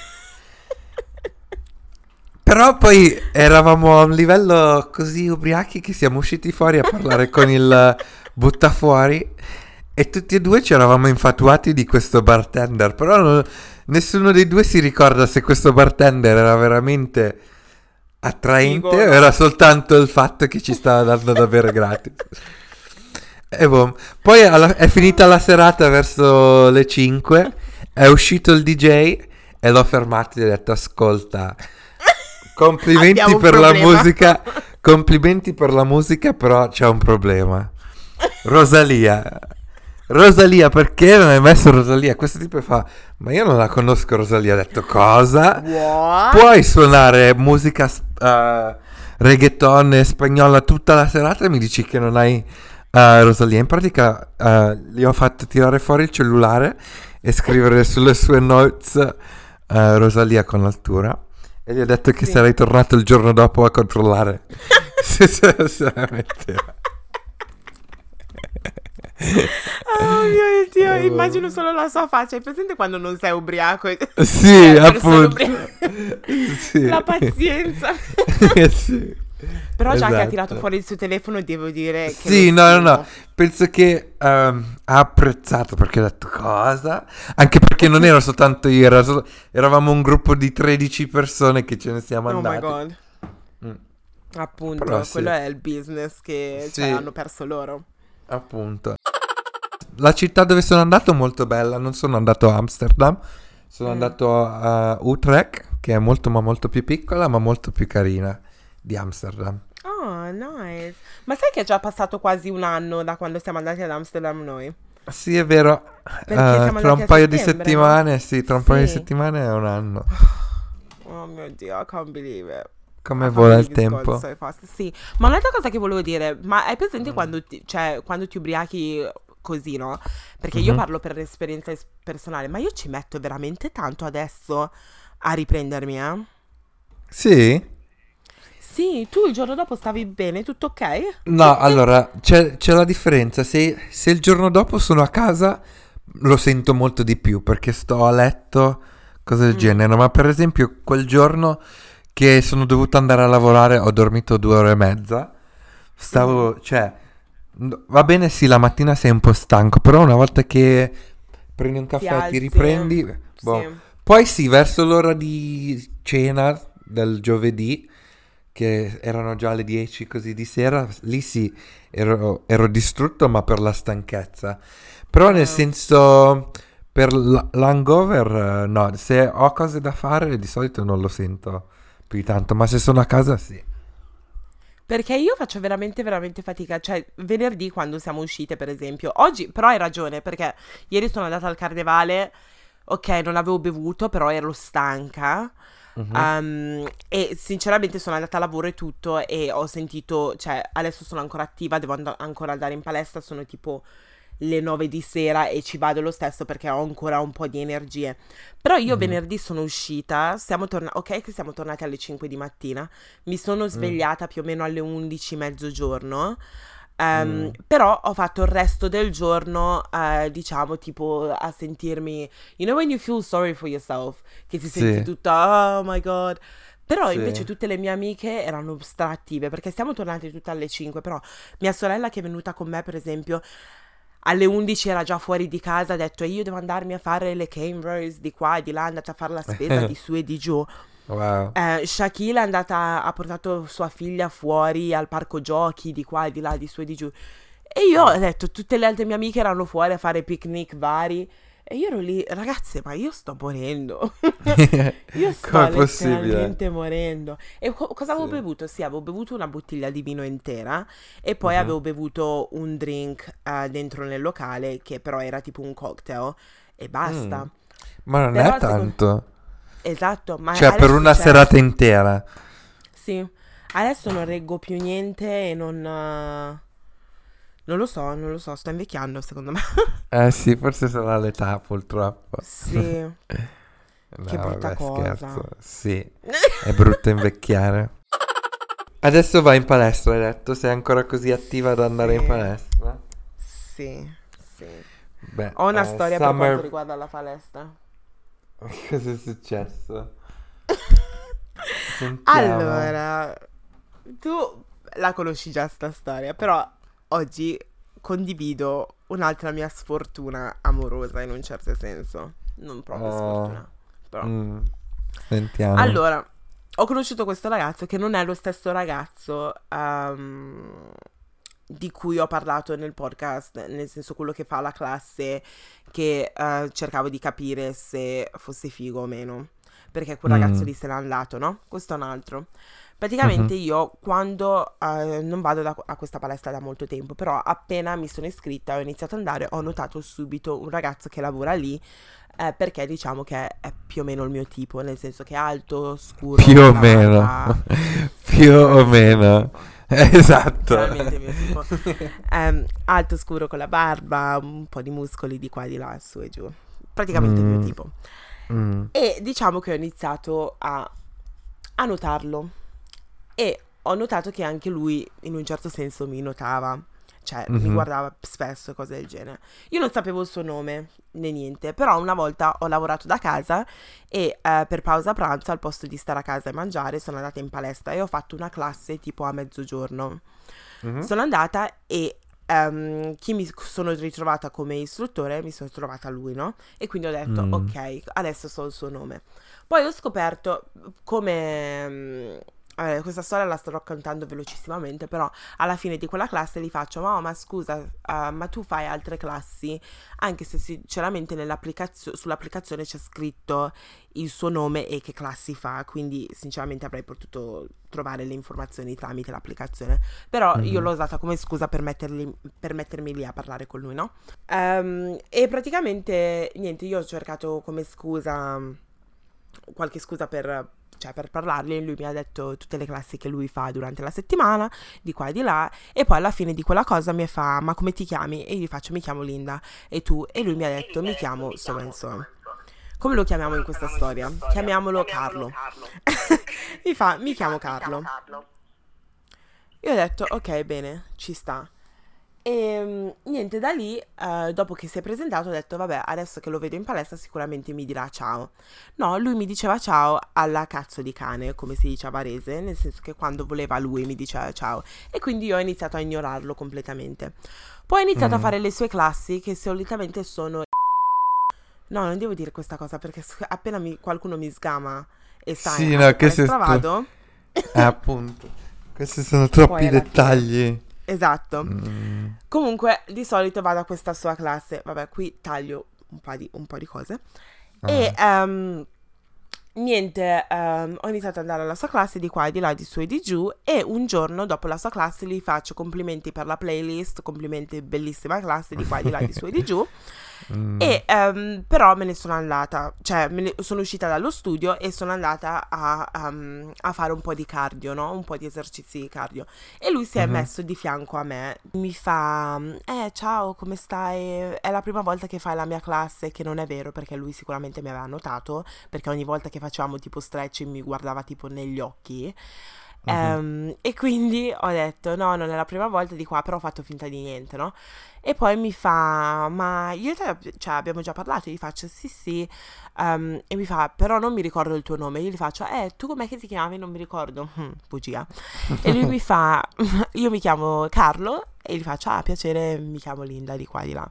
Però poi eravamo a un livello così ubriachi che siamo usciti fuori a parlare con il buttafuori e tutti e due ci eravamo infatuati di questo bartender, però non- nessuno dei due si ricorda se questo bartender era veramente attraente Figo, o era soltanto il fatto che ci stava dando da bere gratis. E boh. Poi alla- è finita la serata verso le 5, è uscito il DJ e l'ho fermato e gli ho detto ascolta, complimenti Abbiamo un per la problema." musica, complimenti per la musica, però c'è un problema. Rosalia. Rosalia, perché non hai messo Rosalia? Questo tipo fa, ma io non la conosco Rosalia. Ho detto, cosa? What? Puoi suonare musica s- eh, reggaeton e spagnola tutta la serata e mi dici che non hai eh, Rosalia. In pratica eh, gli ho fatto tirare fuori il cellulare e scrivere sulle sue notes eh, Rosalia con l'altura. E gli ho detto che Sì. sarei tornato il giorno dopo a controllare se, se, se la metteva. Oh mio Dio, Oh. immagino solo la sua faccia. Hai presente quando non sei ubriaco? Sì, Cioè, appunto. ubriache. Sì. La pazienza. Sì. Però già che ha Esatto. tirato fuori il suo telefono, devo dire che Sì, no, no, no. Penso che ehm, ha apprezzato perché ha detto cosa? Anche perché non ero soltanto io, era solo- eravamo un gruppo di 13 persone che ce ne siamo Oh my andati. god. Mm, Appunto, Però sì. quello è il business che Sì. cioè, hanno perso loro. appunto. La città dove sono andato è molto bella, non sono andato a Amsterdam, sono Mm. andato a Utrecht, che è molto ma molto più piccola, ma molto più carina di Amsterdam. Oh, nice. Ma sai che è già passato quasi un anno da quando siamo andati ad Amsterdam noi? Sì, è vero. Siamo tra un paio di settembre, no? settimane, sì, tra un paio di Sì. settimane è un anno. Oh mio Dio, I can't believe it. Come vola il tempo. Sì, ma un'altra cosa che volevo dire, ma hai Mm. presente quando, ti, cioè, quando ti ubriachi così, no? Perché io Mhm. parlo per esperienza es- personale, ma io ci metto veramente tanto adesso a riprendermi, eh? Sì? Sì, tu il giorno dopo stavi bene, tutto ok? No, allora, c'è, c'è la differenza. Se, se il giorno dopo sono a casa, lo sento molto di più perché sto a letto, cose del Mm. genere. Ma per esempio, quel giorno che sono dovuto andare a lavorare, ho dormito due ore e mezza. Stavo, cioè, n- va bene, sì, la mattina sei un po' stanco, però una volta che prendi un caffè, ti, alzi, riprendi. boh. Sì. Poi sì, verso l'ora di cena del giovedì, che erano già le 10 così di sera, lì sì, ero, ero distrutto ma per la stanchezza. Però nel Ah. senso, per l- l'hangover, no, se ho cose da fare di solito non lo sento più tanto, ma se sono a casa sì. Perché io faccio veramente, veramente fatica. Cioè, venerdì quando siamo uscite, per esempio. Oggi, però hai ragione, perché ieri sono andata al carnevale. Ok, non avevo bevuto, però ero stanca. Mhm. Um, e sinceramente sono andata a lavoro e tutto e ho sentito, cioè adesso sono ancora attiva, devo and- ancora andare in palestra, sono tipo le 9 di sera e ci vado lo stesso perché ho ancora un po' di energie. Però io Mhm. venerdì sono uscita, siamo tornati, ok che siamo tornati alle 5 di mattina, mi sono svegliata più o meno alle 11 mezzogiorno. Ehm, Mm. Però ho fatto il resto del giorno, eh, diciamo, tipo a sentirmi, you know, when you feel sorry for yourself, che ti senti Sì. tutta, oh my god. Però Sì. invece tutte le mie amiche erano straattive perché siamo tornate tutte alle 5. Però mia sorella che è venuta con me, per esempio, alle 11 era già fuori di casa, ha detto io devo andarmi a fare le Cambridge di qua e di là, è andata a fare la spesa di su e di giù. Wow. Eh, Shaquille è andata, ha portato sua figlia fuori al parco giochi di qua e di là, di su e di giù. E io ho detto, tutte le altre mie amiche erano fuori a fare picnic vari. E io ero lì, ragazze, ma io sto morendo. Io sto letteralmente morendo. E co- cosa avevo Sì. bevuto? Sì, avevo bevuto una bottiglia di vino intera e poi Mhm. avevo bevuto un drink eh, dentro nel locale che però era tipo un cocktail e basta. Mm. Ma non Però è secondo- tanto. Esatto, ma Cioè, per una c'è- serata intera. Sì, adesso non reggo più niente e non... eh, Non lo so, non lo so, sto invecchiando secondo me. Eh sì, forse sarà l'età purtroppo. Sì. No, Che brutta vabbè, cosa. scherzo. Sì, è brutto invecchiare. Adesso vai in palestra, hai detto? Sei ancora così attiva ad andare in Sì. palestra? Sì, sì. Beh, Ho una eh, storia per summer- quanto riguarda la palestra. Cosa è successo? Sentiamo. Allora, tu la conosci già sta storia, però oggi condivido un'altra mia sfortuna amorosa in un certo senso. Non proprio Ah. sfortuna, però. Mm, Sentiamo. Allora, ho conosciuto questo ragazzo che non è lo stesso ragazzo ehm, di cui ho parlato nel podcast, nel senso quello che fa la classe, che eh, cercavo di capire se fosse figo o meno. Perché quel Mm. ragazzo lì se n'è andato, no? Questo è un altro. Praticamente Mhm. io quando eh, non vado da- a questa palestra da molto tempo, però appena mi sono iscritta e ho iniziato ad andare, ho notato subito un ragazzo che lavora lì, eh, perché diciamo che è più o meno il mio tipo, nel senso che è alto, scuro, Più o meno. Più o meno. Esatto. Il. Ehm, alto, scuro, con la barba, un po' di muscoli di qua di là, su e giù. Praticamente il Mm. mio tipo. Mm. E diciamo che ho iniziato a, a notarlo. E ho notato che anche lui, in un certo senso, mi notava. Cioè mi Mhm. guardava spesso cose del genere. Io non sapevo il suo nome né niente, però una volta ho lavorato da casa e eh, per pausa pranzo al posto di stare a casa e mangiare sono andata in palestra e ho fatto una classe tipo a mezzogiorno. Mhm. Sono andata e ehm, chi mi sono ritrovata come istruttore mi sono trovata lui, no? E quindi ho detto, Mm. ok, adesso so il suo nome. Poi ho scoperto come... eh, questa storia la sto raccontando velocissimamente, però alla fine di quella classe gli faccio, ma, ma scusa, eh, ma tu fai altre classi? Anche se sinceramente sull'applicazione c'è scritto il suo nome e che classi fa, quindi sinceramente avrei potuto trovare le informazioni tramite l'applicazione. Però io Mhm. l'ho usata come scusa per, metterli- per mettermi lì a parlare con lui, no? Ehm, e praticamente, niente, io ho cercato come scusa, qualche scusa per, cioè, per parlargli. Lui mi ha detto tutte le classi che lui fa durante la settimana, di qua e di là. E poi alla fine di quella cosa mi fa, ma come ti chiami? E io gli faccio, mi chiamo Linda. E tu? E lui mi ha detto, mi chiamo so. Come lo chiamiamo in questa storia? Chiamiamolo Carlo. mi fa, mi chiamo Carlo. Io ho detto, ok, bene, ci sta. E mm, niente, da lì, eh, dopo che si è presentato, ho detto, vabbè, adesso che lo vedo in palestra sicuramente mi dirà ciao. No, lui mi diceva ciao alla cazzo di cane, come si dice a Varese, nel senso che quando voleva lui mi diceva ciao. E quindi io ho iniziato a ignorarlo completamente. Poi ho iniziato a Mm. fare le sue classi, che solitamente sono... No, non devo dire questa cosa, perché appena mi- qualcuno mi sgama e sai, Sì, a no, che tu. vado... Eh, appunto. Questi sono troppi dettagli. Esatto. Mm. Comunque, di solito vado a questa sua classe. Vabbè, qui taglio un po' di, un po' di cose. Ah. E ehm, niente, ehm, ho iniziato ad andare alla sua classe di qua e di là, di su e di giù. E un giorno dopo la sua classe gli faccio complimenti per la playlist, complimenti, bellissima classe di qua e di là, di su e di giù. Mm. E ehm, però me ne sono andata, cioè ne- sono uscita dallo studio e sono andata a, um, a fare un po' di cardio, no? Un po' di esercizi di cardio. E lui si è Mhm. messo di fianco a me, mi fa, eh ciao, come stai? È la prima volta che fai la mia classe, che non è vero perché lui sicuramente mi aveva notato, perché ogni volta che facevamo tipo stretching mi guardava tipo negli occhi. Mhm. Ehm, e quindi ho detto no, non è la prima volta di qua, però ho fatto finta di niente, no? E poi mi fa, ma io te, cioè, abbiamo già parlato? Gli faccio, sì, sì. Ehm, e mi fa, però non mi ricordo il tuo nome. Io gli faccio, eh, tu com'è che ti chiami? Non mi ricordo. Bugia. E lui mi fa, io mi chiamo Carlo. E gli faccio, ah, piacere, mi chiamo Linda, di qua di là.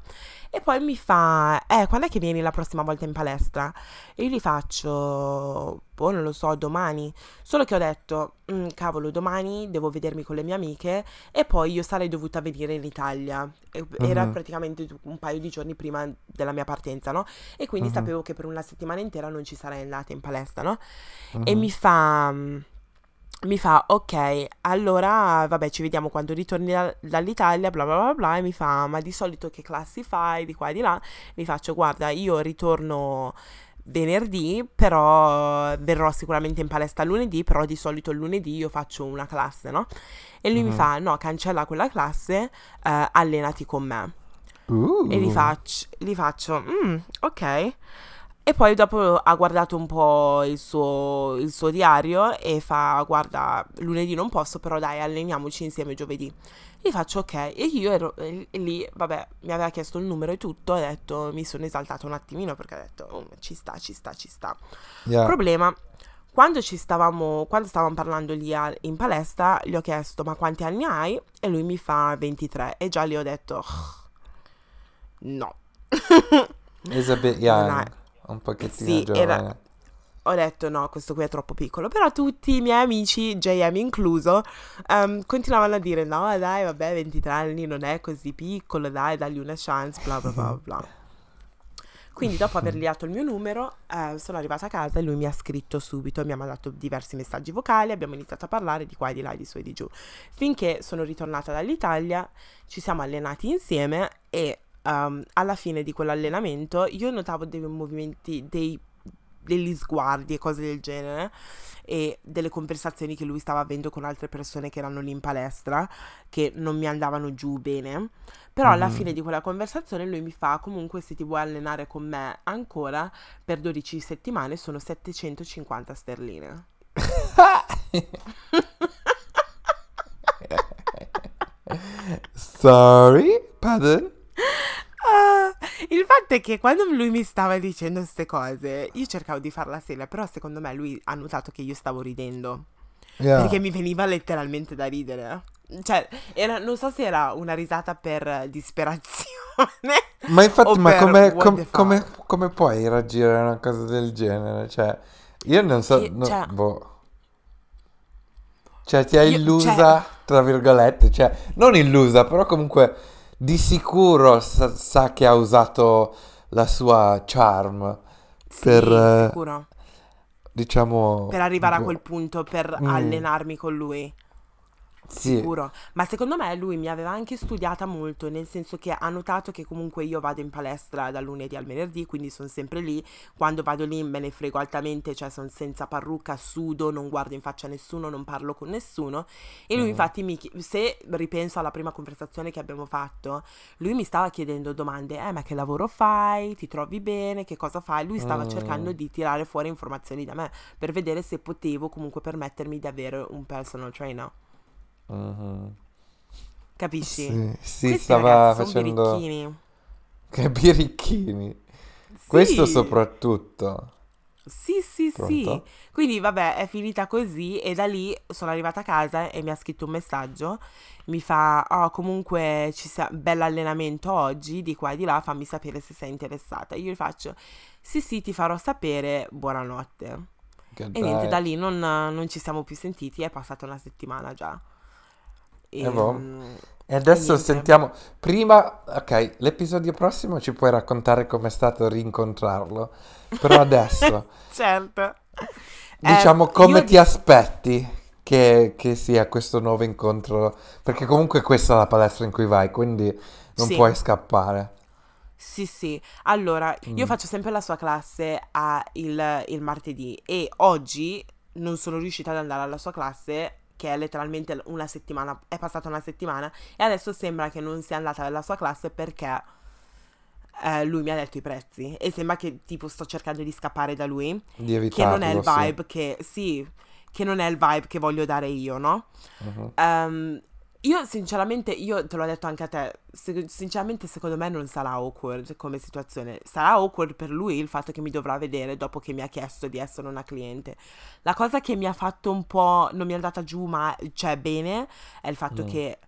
E poi mi fa, eh, quando è che vieni la prossima volta in palestra? E io gli faccio, boh, non lo so, domani. Solo che ho detto, "Mm, cavolo, domani devo vedermi con le mie amiche e poi io sarei dovuta venire in Italia. E- Era praticamente un paio di giorni prima della mia partenza, no? E quindi Mhm. sapevo che per una settimana intera non ci sarei andata in palestra, no? E Mhm. mi fa... Mi fa, ok, allora vabbè, ci vediamo quando ritorni da- dall'Italia, bla bla bla bla. E mi fa, ma di solito che classi fai? Di qua e di là. Mi faccio, guarda, io ritorno venerdì, però verrò sicuramente in palestra lunedì, però di solito il lunedì io faccio una classe, no? E lui mi Mhm. fa, no, cancella quella classe, eh, allenati con me. Uh. E gli faccio, gli faccio, "Mm, ok. E poi dopo ha guardato un po' il suo, il suo diario e fa, guarda, lunedì non posso, però dai, alleniamoci insieme giovedì. Gli faccio ok. E io ero e lì, vabbè, mi aveva chiesto il numero e tutto, ho detto, mi sono esaltata un attimino perché ho detto, "Oh, ci sta, ci sta, ci sta. Yeah. Problema, quando ci stavamo, quando stavamo parlando lì a- in palestra, gli ho chiesto, ma quanti anni hai? E lui mi fa 23. E già lì ho detto, no. Is a bit young. Un pochettino Sì, era- giovane. Ho detto no, questo qui è troppo piccolo. Però tutti i miei amici, JM incluso, ehm, continuavano a dire no, dai, vabbè, 23 anni non è così piccolo, dai, dagli una chance, bla bla bla bla. Quindi dopo avergli dato il mio numero, eh, sono arrivata a casa e lui mi ha scritto subito, mi ha mandato diversi messaggi vocali, abbiamo iniziato a parlare di qua e di là, di su e di giù. Finché sono ritornata dall'Italia, ci siamo allenati insieme e ehm, alla fine di quell'allenamento io notavo dei movimenti, dei, degli sguardi e cose del genere e delle conversazioni che lui stava avendo con altre persone che erano lì in palestra che non mi andavano giù bene. Però alla Mhm. fine di quella conversazione lui mi fa comunque se ti vuoi allenare con me ancora per 12 settimane sono 750 sterline. So Sorry, pardon? Ah, il fatto è che quando lui mi stava dicendo queste cose, io cercavo di farla seria, però secondo me lui ha notato che io stavo ridendo. Yeah. Perché mi veniva letteralmente da ridere. Cioè, era- non so se era una risata per disperazione. Ma infatti, ma come, com- come- come puoi reagire a una cosa del genere? Cioè, io non so, Che- no, cioè- boh. Cioè, ti ha Io- illusa, cioè- tra virgolette, cioè, non illusa, però comunque di sicuro sa, sa che ha usato la sua charm per, Sì, eh, sicuro. diciamo... Per arrivare a quel punto, per Mm. allenarmi con lui. Sì, Sicuro. Ma secondo me lui mi aveva anche studiata molto, nel senso che ha notato che comunque io vado in palestra dal lunedì al venerdì, quindi sono sempre lì. Quando vado lì me ne frego altamente, cioè sono senza parrucca, sudo, non guardo in faccia a nessuno, non parlo con nessuno. E lui Mm. infatti mi chi- se ripenso alla prima conversazione che abbiamo fatto, lui mi stava chiedendo domande, eh ma che lavoro fai? Ti trovi bene? Che cosa fai? Lui stava Mm. cercando di tirare fuori informazioni da me per vedere se potevo comunque permettermi di avere un personal trainer. Mhm. Capisci? Sì, sì, Questi stava ragazzi sono facendo... birichini. Che birichini. Questo Sì, soprattutto. Sì, sì, sì. Pronto? Quindi vabbè, è finita così e da lì sono arrivata a casa e mi ha scritto un messaggio. Mi fa, oh, comunque ci sia bell'allenamento oggi, di qua e di là, fammi sapere se sei interessata. Io gli faccio, sì, sì, ti farò sapere, buonanotte. Che E niente, da lì non, non ci siamo più sentiti, è passata una settimana già. E, Eh, boh. mm, E adesso niente. sentiamo. Prima, ok, l'episodio prossimo ci puoi raccontare com'è stato rincontrarlo. Però adesso, certo. Eh, diciamo, come io ti aspetti che, che sia questo nuovo incontro? Perché comunque questa è la palestra in cui vai, quindi non Sì. puoi scappare. Sì, sì. Allora, io Mm. faccio sempre la sua classe a il, il martedì e oggi non sono riuscita ad andare alla sua classe, che è letteralmente una settimana, è passata una settimana e adesso sembra che non sia andata alla sua classe perché eh, lui mi ha detto i prezzi e sembra che tipo sto cercando di scappare da lui, Di che non è il evitarlo, sì. vibe che, sì, che non è il vibe che voglio dare io, no? Mhm. Ehm, io sinceramente, io te l'ho detto anche a te, se- sinceramente secondo me non sarà awkward come situazione, sarà awkward per lui il fatto che mi dovrà vedere dopo che mi ha chiesto di essere una cliente. La cosa che mi ha fatto un po', non mi è andata giù ma, cioè bene, è il fatto Mm. che,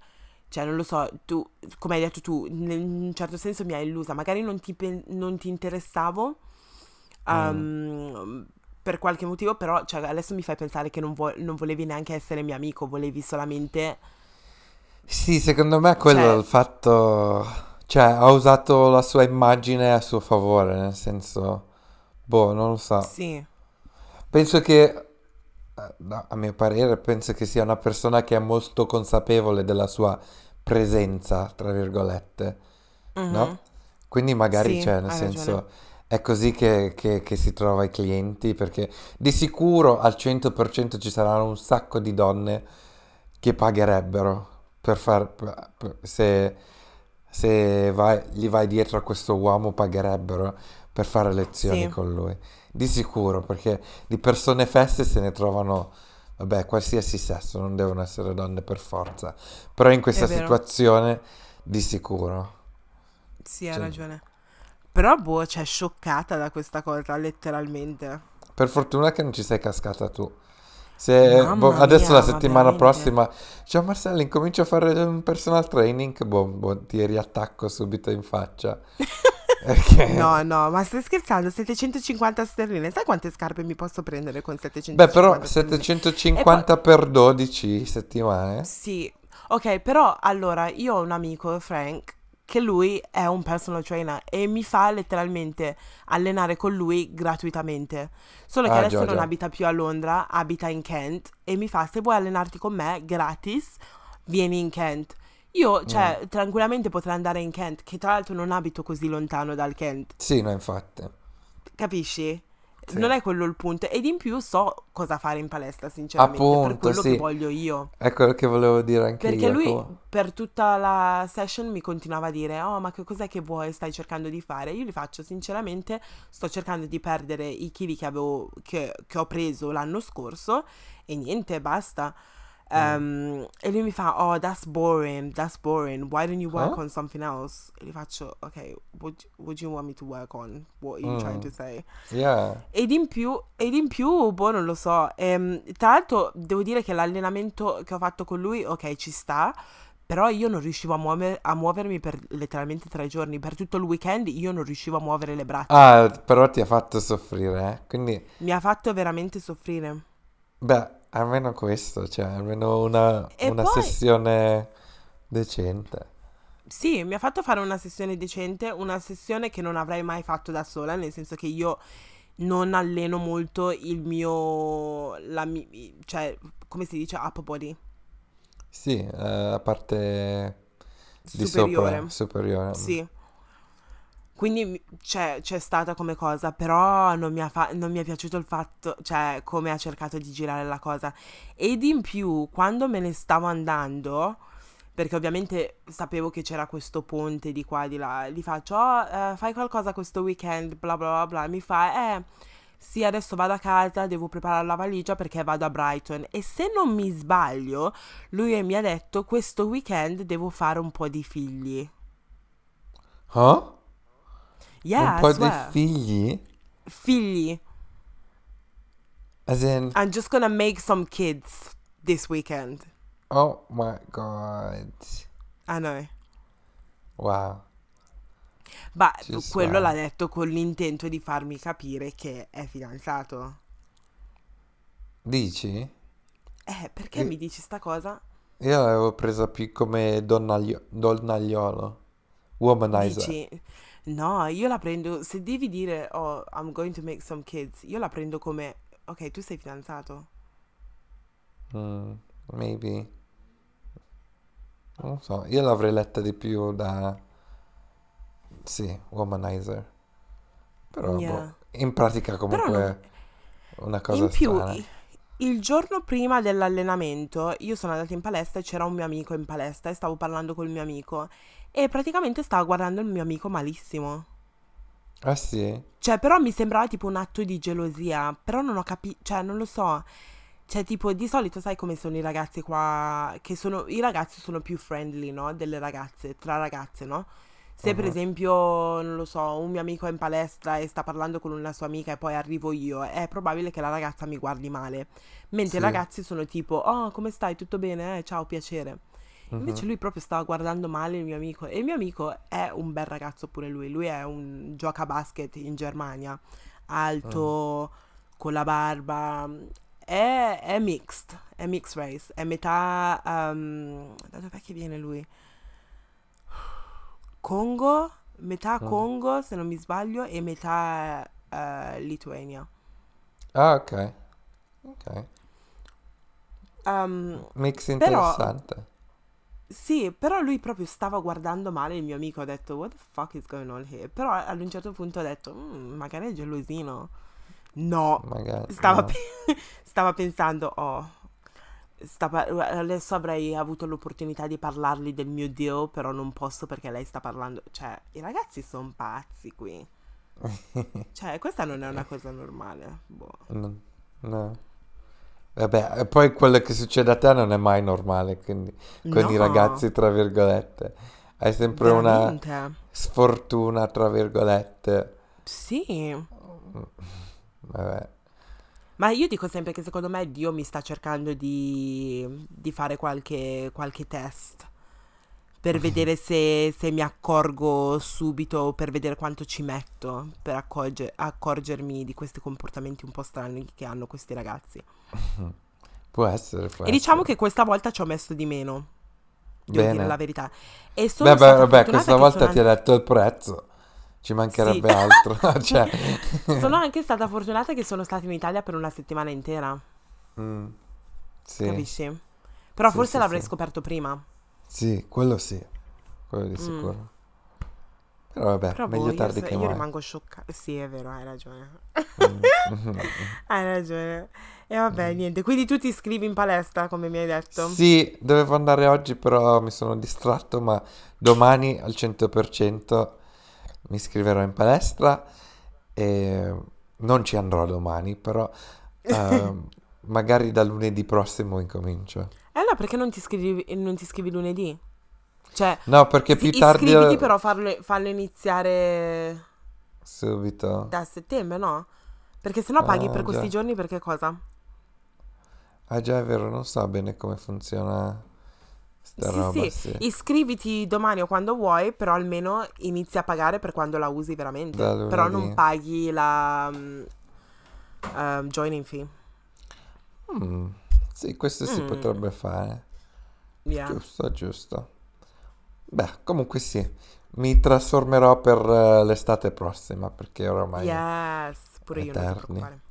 cioè non lo so, tu, come hai detto tu, in un certo senso mi hai illusa, magari non ti, non ti interessavo, Mm. ehm, per qualche motivo, però cioè, adesso mi fai pensare che non, vo- non volevi neanche essere mio amico, volevi solamente... Sì, secondo me quello è Cioè- il fatto, cioè ha usato la sua immagine a suo favore, nel senso, boh, non lo so. Sì, Penso che, eh, no, a mio parere, penso che sia una persona che è molto consapevole della sua presenza, tra virgolette, no? mhm, Quindi magari, Sì, cioè, nel senso, ragione. è così che, che- che si trova i clienti, perché di sicuro al 100% ci saranno un sacco di donne che pagherebbero per far, per- se, se vai- gli vai dietro a questo uomo, pagherebbero per fare lezioni Sì. con lui. Di sicuro, perché di persone feste se ne trovano, vabbè, qualsiasi sesso, non devono essere donne per forza, però in questa situazione di sicuro. Sì, hai Cioè, ragione. Però, boh, cioè, scioccata da questa cosa, letteralmente. Per fortuna che non ci sei cascata tu. Se boh, adesso mia, la ma settimana veramente. prossima, ciao Marcello, incomincio a fare un personal training, boh, boh, ti riattacco subito in faccia. Perché, No, no, ma stai scherzando? 750 sterline. Sai quante scarpe mi posso prendere con 750 beh, però sterline? 750 per 12 settimane. Sì, ok, però allora io ho un amico, Frank, che lui è un personal trainer e mi fa letteralmente allenare con lui gratuitamente. Solo che Ah, adesso già, non già. abita più a Londra, abita in Kent e mi fa se vuoi allenarti con me gratis, vieni in Kent. Io, cioè, Mm. tranquillamente potrei andare in Kent, che tra l'altro non abito così lontano dal Kent, Sì, no, infatti. capisci? Sì. Non è quello il punto. Ed in più so cosa fare in palestra, sinceramente, per Appunto, quello sì. che voglio io. È quello che volevo dire anche Perché io. lui come- per tutta la session mi continuava a dire: Oh, ma che cos'è che vuoi? Stai cercando di fare? Io gli faccio, sinceramente, sto cercando di perdere i chili che avevo, che, che ho preso l'anno scorso e niente, basta. Ehm, e lui mi fa, oh, that's boring, that's boring. Why don't you work Huh? on something else? E gli faccio, ok, what, what do you want me to work on? What are you trying Mm. to say? Yeah. Ed in più, ed in più, boh, non lo so. Ehm, tra l'altro, devo dire che l'allenamento che ho fatto con lui, ok, ci sta. Però io non riuscivo a, muover- a muovermi per letteralmente tre giorni. Per tutto il weekend io non riuscivo a muovere le braccia. Ah, però ti ha fatto soffrire, eh? Quindi, Mi ha fatto veramente soffrire. beh, almeno questo, cioè, almeno una, una poi- sessione decente. Sì, mi ha fatto fare una sessione decente, una sessione che non avrei mai fatto da sola, nel senso che io non alleno molto il mio, la mi- cioè, come si dice, upper body Sì, eh, a parte di superiore. sopra, superiore. Sì. Quindi c'è, c'è stata come cosa, però non mi fa- non mi è piaciuto il fatto, cioè come ha cercato di girare la cosa. Ed in più, quando me ne stavo andando, perché ovviamente sapevo che c'era questo ponte di qua e di là, gli faccio, oh, eh, fai qualcosa questo weekend, bla bla bla bla, mi fa, eh, sì, adesso vado a casa, devo preparare la valigia perché vado a Brighton. E se non mi sbaglio, lui mi ha detto, questo weekend devo fare un po' di figli. Oh? Yeah, Un po' swear. figli? Figli. As in, I'm just gonna make some kids this weekend. oh my god. I know. Wow. Ci quello sta. l'ha detto con l'intento di farmi capire che è fidanzato. Dici? Eh, perché Eh. mi dici sta cosa? Io l'avevo presa più come donnaglio- donnagliolo. Womanizer. Dici, no, io la prendo, se devi dire, oh, I'm going to make some kids, io la prendo come, ok, tu sei fidanzato. Mm, maybe. Non so, io l'avrei letta di più da... Sì, womanizer. Però, boh, Yeah. in pratica comunque non- una cosa In più, strana. i- il giorno prima dell'allenamento, io sono andata in palestra e c'era un mio amico in palestra e stavo parlando col mio amico e praticamente stava guardando il mio amico malissimo. Ah sì? Cioè, però mi sembrava tipo un atto di gelosia, però non ho capito, cioè, non lo so. Cioè, tipo, di solito sai come sono i ragazzi qua, che sono, i ragazzi sono più friendly, no? Delle ragazze, tra ragazze, no? Se per Mhm. esempio, non lo so, un mio amico è in palestra e sta parlando con una sua amica e poi arrivo io, è probabile che la ragazza mi guardi male. Mentre i Sì. ragazzi sono tipo, oh, come stai? Tutto bene? Eh, ciao, piacere. Invece Mhm. lui proprio stava guardando male il mio amico e il mio amico è un bel ragazzo pure lui, lui è un gioca basket in Germania, alto, con la barba, è, è mixed, è mixed race, è metà, um, da dov'è che viene lui? Congo, metà Mm. Congo se non mi sbaglio e metà eh, Lituania. Ah, ok. Ok. Um, Mix Però- interessante. Sì, però lui proprio stava guardando male il mio amico, ho detto what the fuck is going on here? Però ad un certo punto ho detto "Mm, magari è gelosino. No, Magari. stava, no. pe- stava pensando oh, sta par- adesso avrei avuto l'opportunità di parlargli del mio deal, però non posso perché lei sta parlando. Cioè, i ragazzi sono pazzi qui. Cioè, questa non è una cosa normale. Boh. No. no. Vabbè, poi quello che succede a te non è mai normale, quindi con i No, ragazzi, tra virgolette. Hai sempre una veramente. sfortuna, tra virgolette. Sì. Vabbè. Ma io dico sempre che secondo me Dio mi sta cercando di, di fare qualche, qualche test per vedere se, se mi accorgo subito, per vedere quanto ci metto per accorge- accorgermi di questi comportamenti un po' strani che hanno questi ragazzi. Può essere, può E diciamo essere. che questa volta ci ho messo di meno, devo dire Bene. la verità. E sono Beh, beh, fortunata questa volta ti ha detto il prezzo. Ci mancherebbe Sì. altro. Cioè... sono anche stata fortunata che sono stata in Italia per una settimana intera, Mm, sì, capisci? Però Sì, forse l'avrei scoperto prima. Sì, quello sì. Quello di Mm. sicuro. Però vabbè, Però boh, meglio io, tardi se- che io mai. rimango scioccata. Sì, è vero, hai ragione. Mm. Hai ragione. E vabbè, niente. Quindi tu ti iscrivi in palestra, come mi hai detto? Sì, dovevo andare oggi, però mi sono distratto, ma domani al 100% mi iscriverò in palestra e non ci andrò domani, però ehm, magari da lunedì prossimo incomincio. Eh no, perché non ti iscrivi, non ti iscrivi lunedì? Cioè, No, perché più tardi iscriviti però farlo, fallo iniziare subito. da settembre, no? Perché sennò paghi Ah, per questi già. giorni per che cosa? Ah già, è vero, non so bene come funziona sta Sì, roba, sì, sì. iscriviti domani o quando vuoi, però almeno inizi a pagare per quando la usi veramente. Però non paghi la mm, ehm, joining fee. Mm, Sì, questo si Mm. potrebbe fare. Yeah. Giusto, giusto. Beh, comunque sì, mi trasformerò per eh, l'estate prossima perché oramai... Yes, pure io non ti eterni. preoccupare.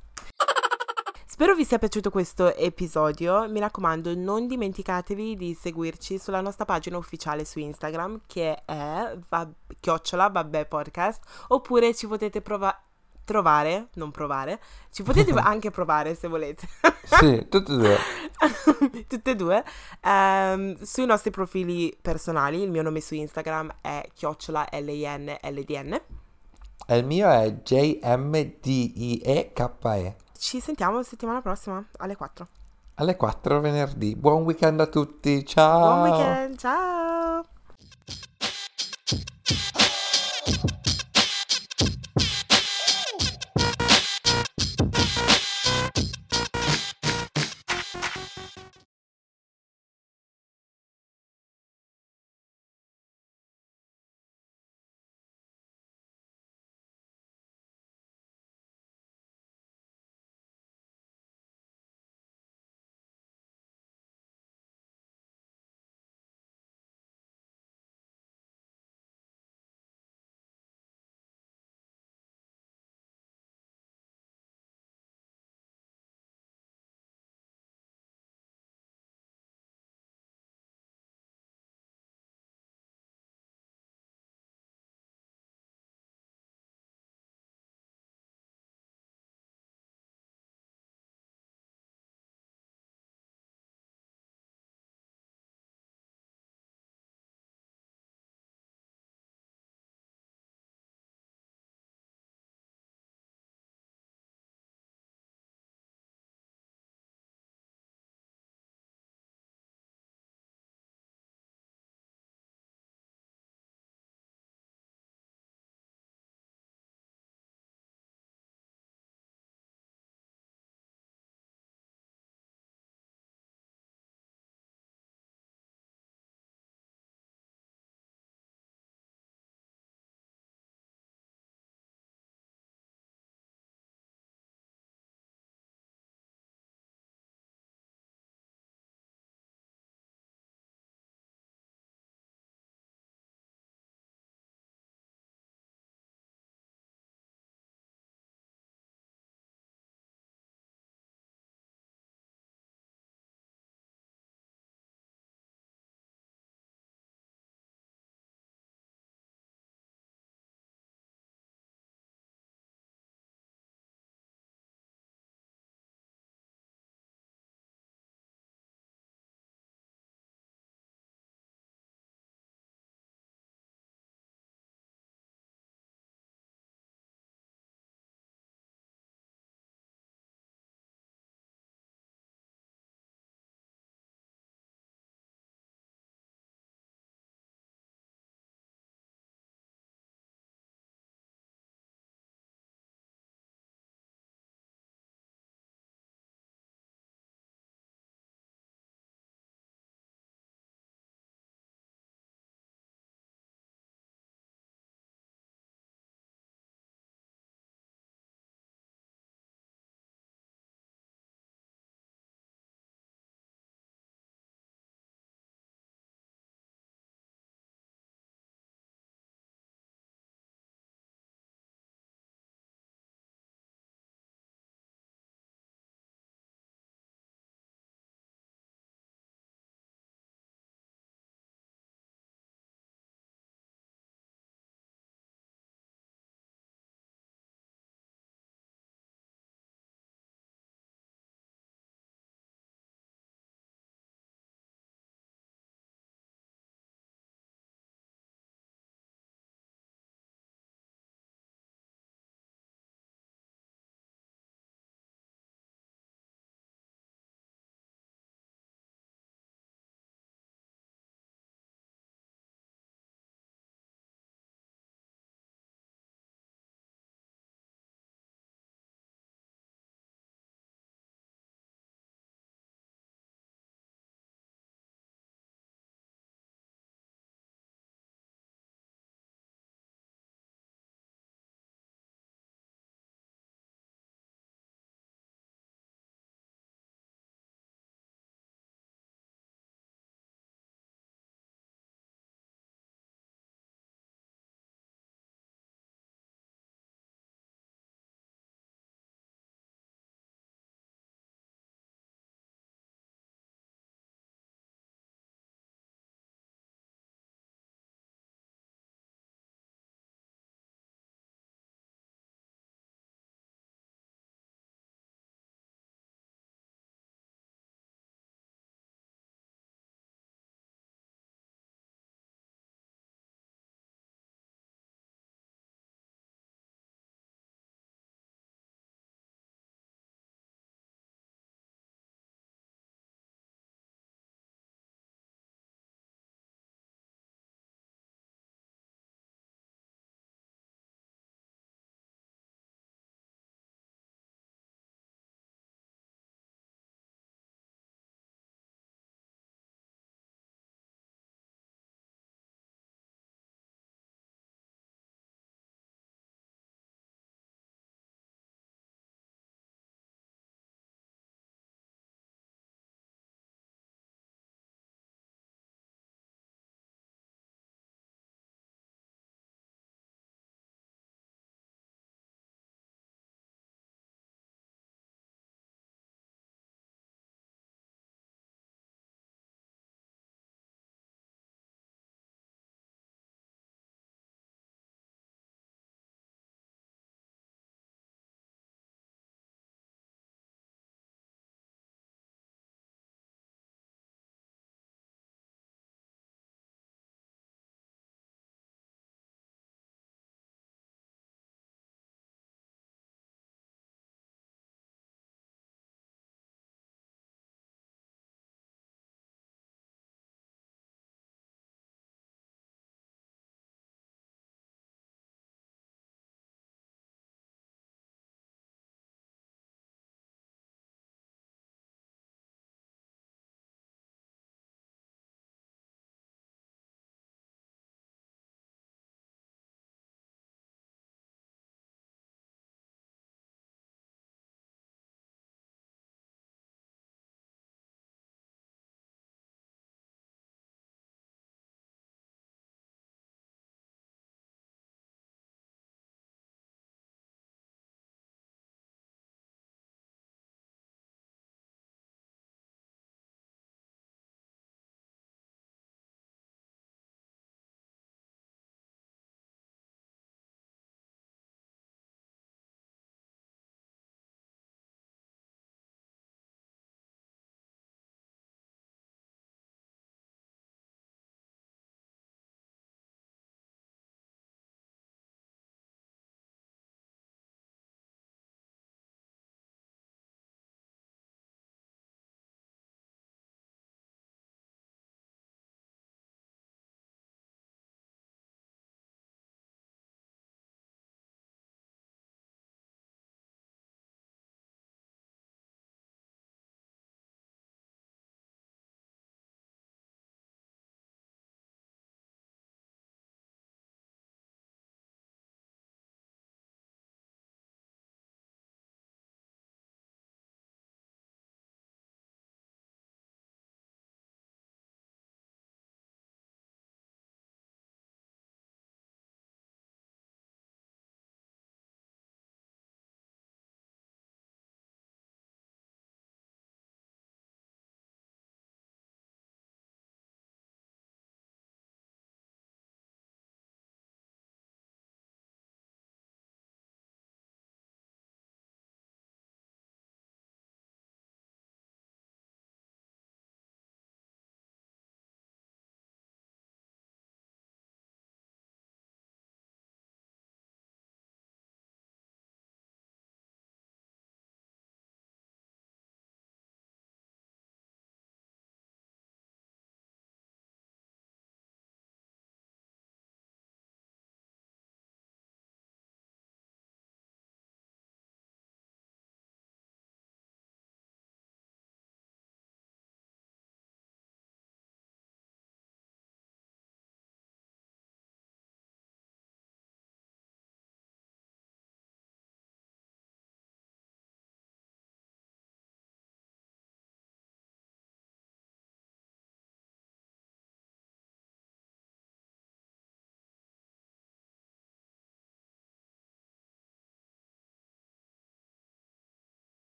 Spero vi sia piaciuto questo episodio. Mi raccomando, non dimenticatevi di seguirci sulla nostra pagina ufficiale su Instagram che è va- chiocciola vabbè podcast. Oppure ci potete prova- trovare, non provare, ci potete anche provare se volete. Sì, tutte e due. Tutte e due. Ehm, sui nostri profili personali, il mio nome su Instagram è chiocciola LINLDN. E il mio è JMDIEKE. Ci sentiamo settimana prossima alle 4. Alle 4 venerdì. Buon weekend a tutti, ciao! Buon weekend, ciao!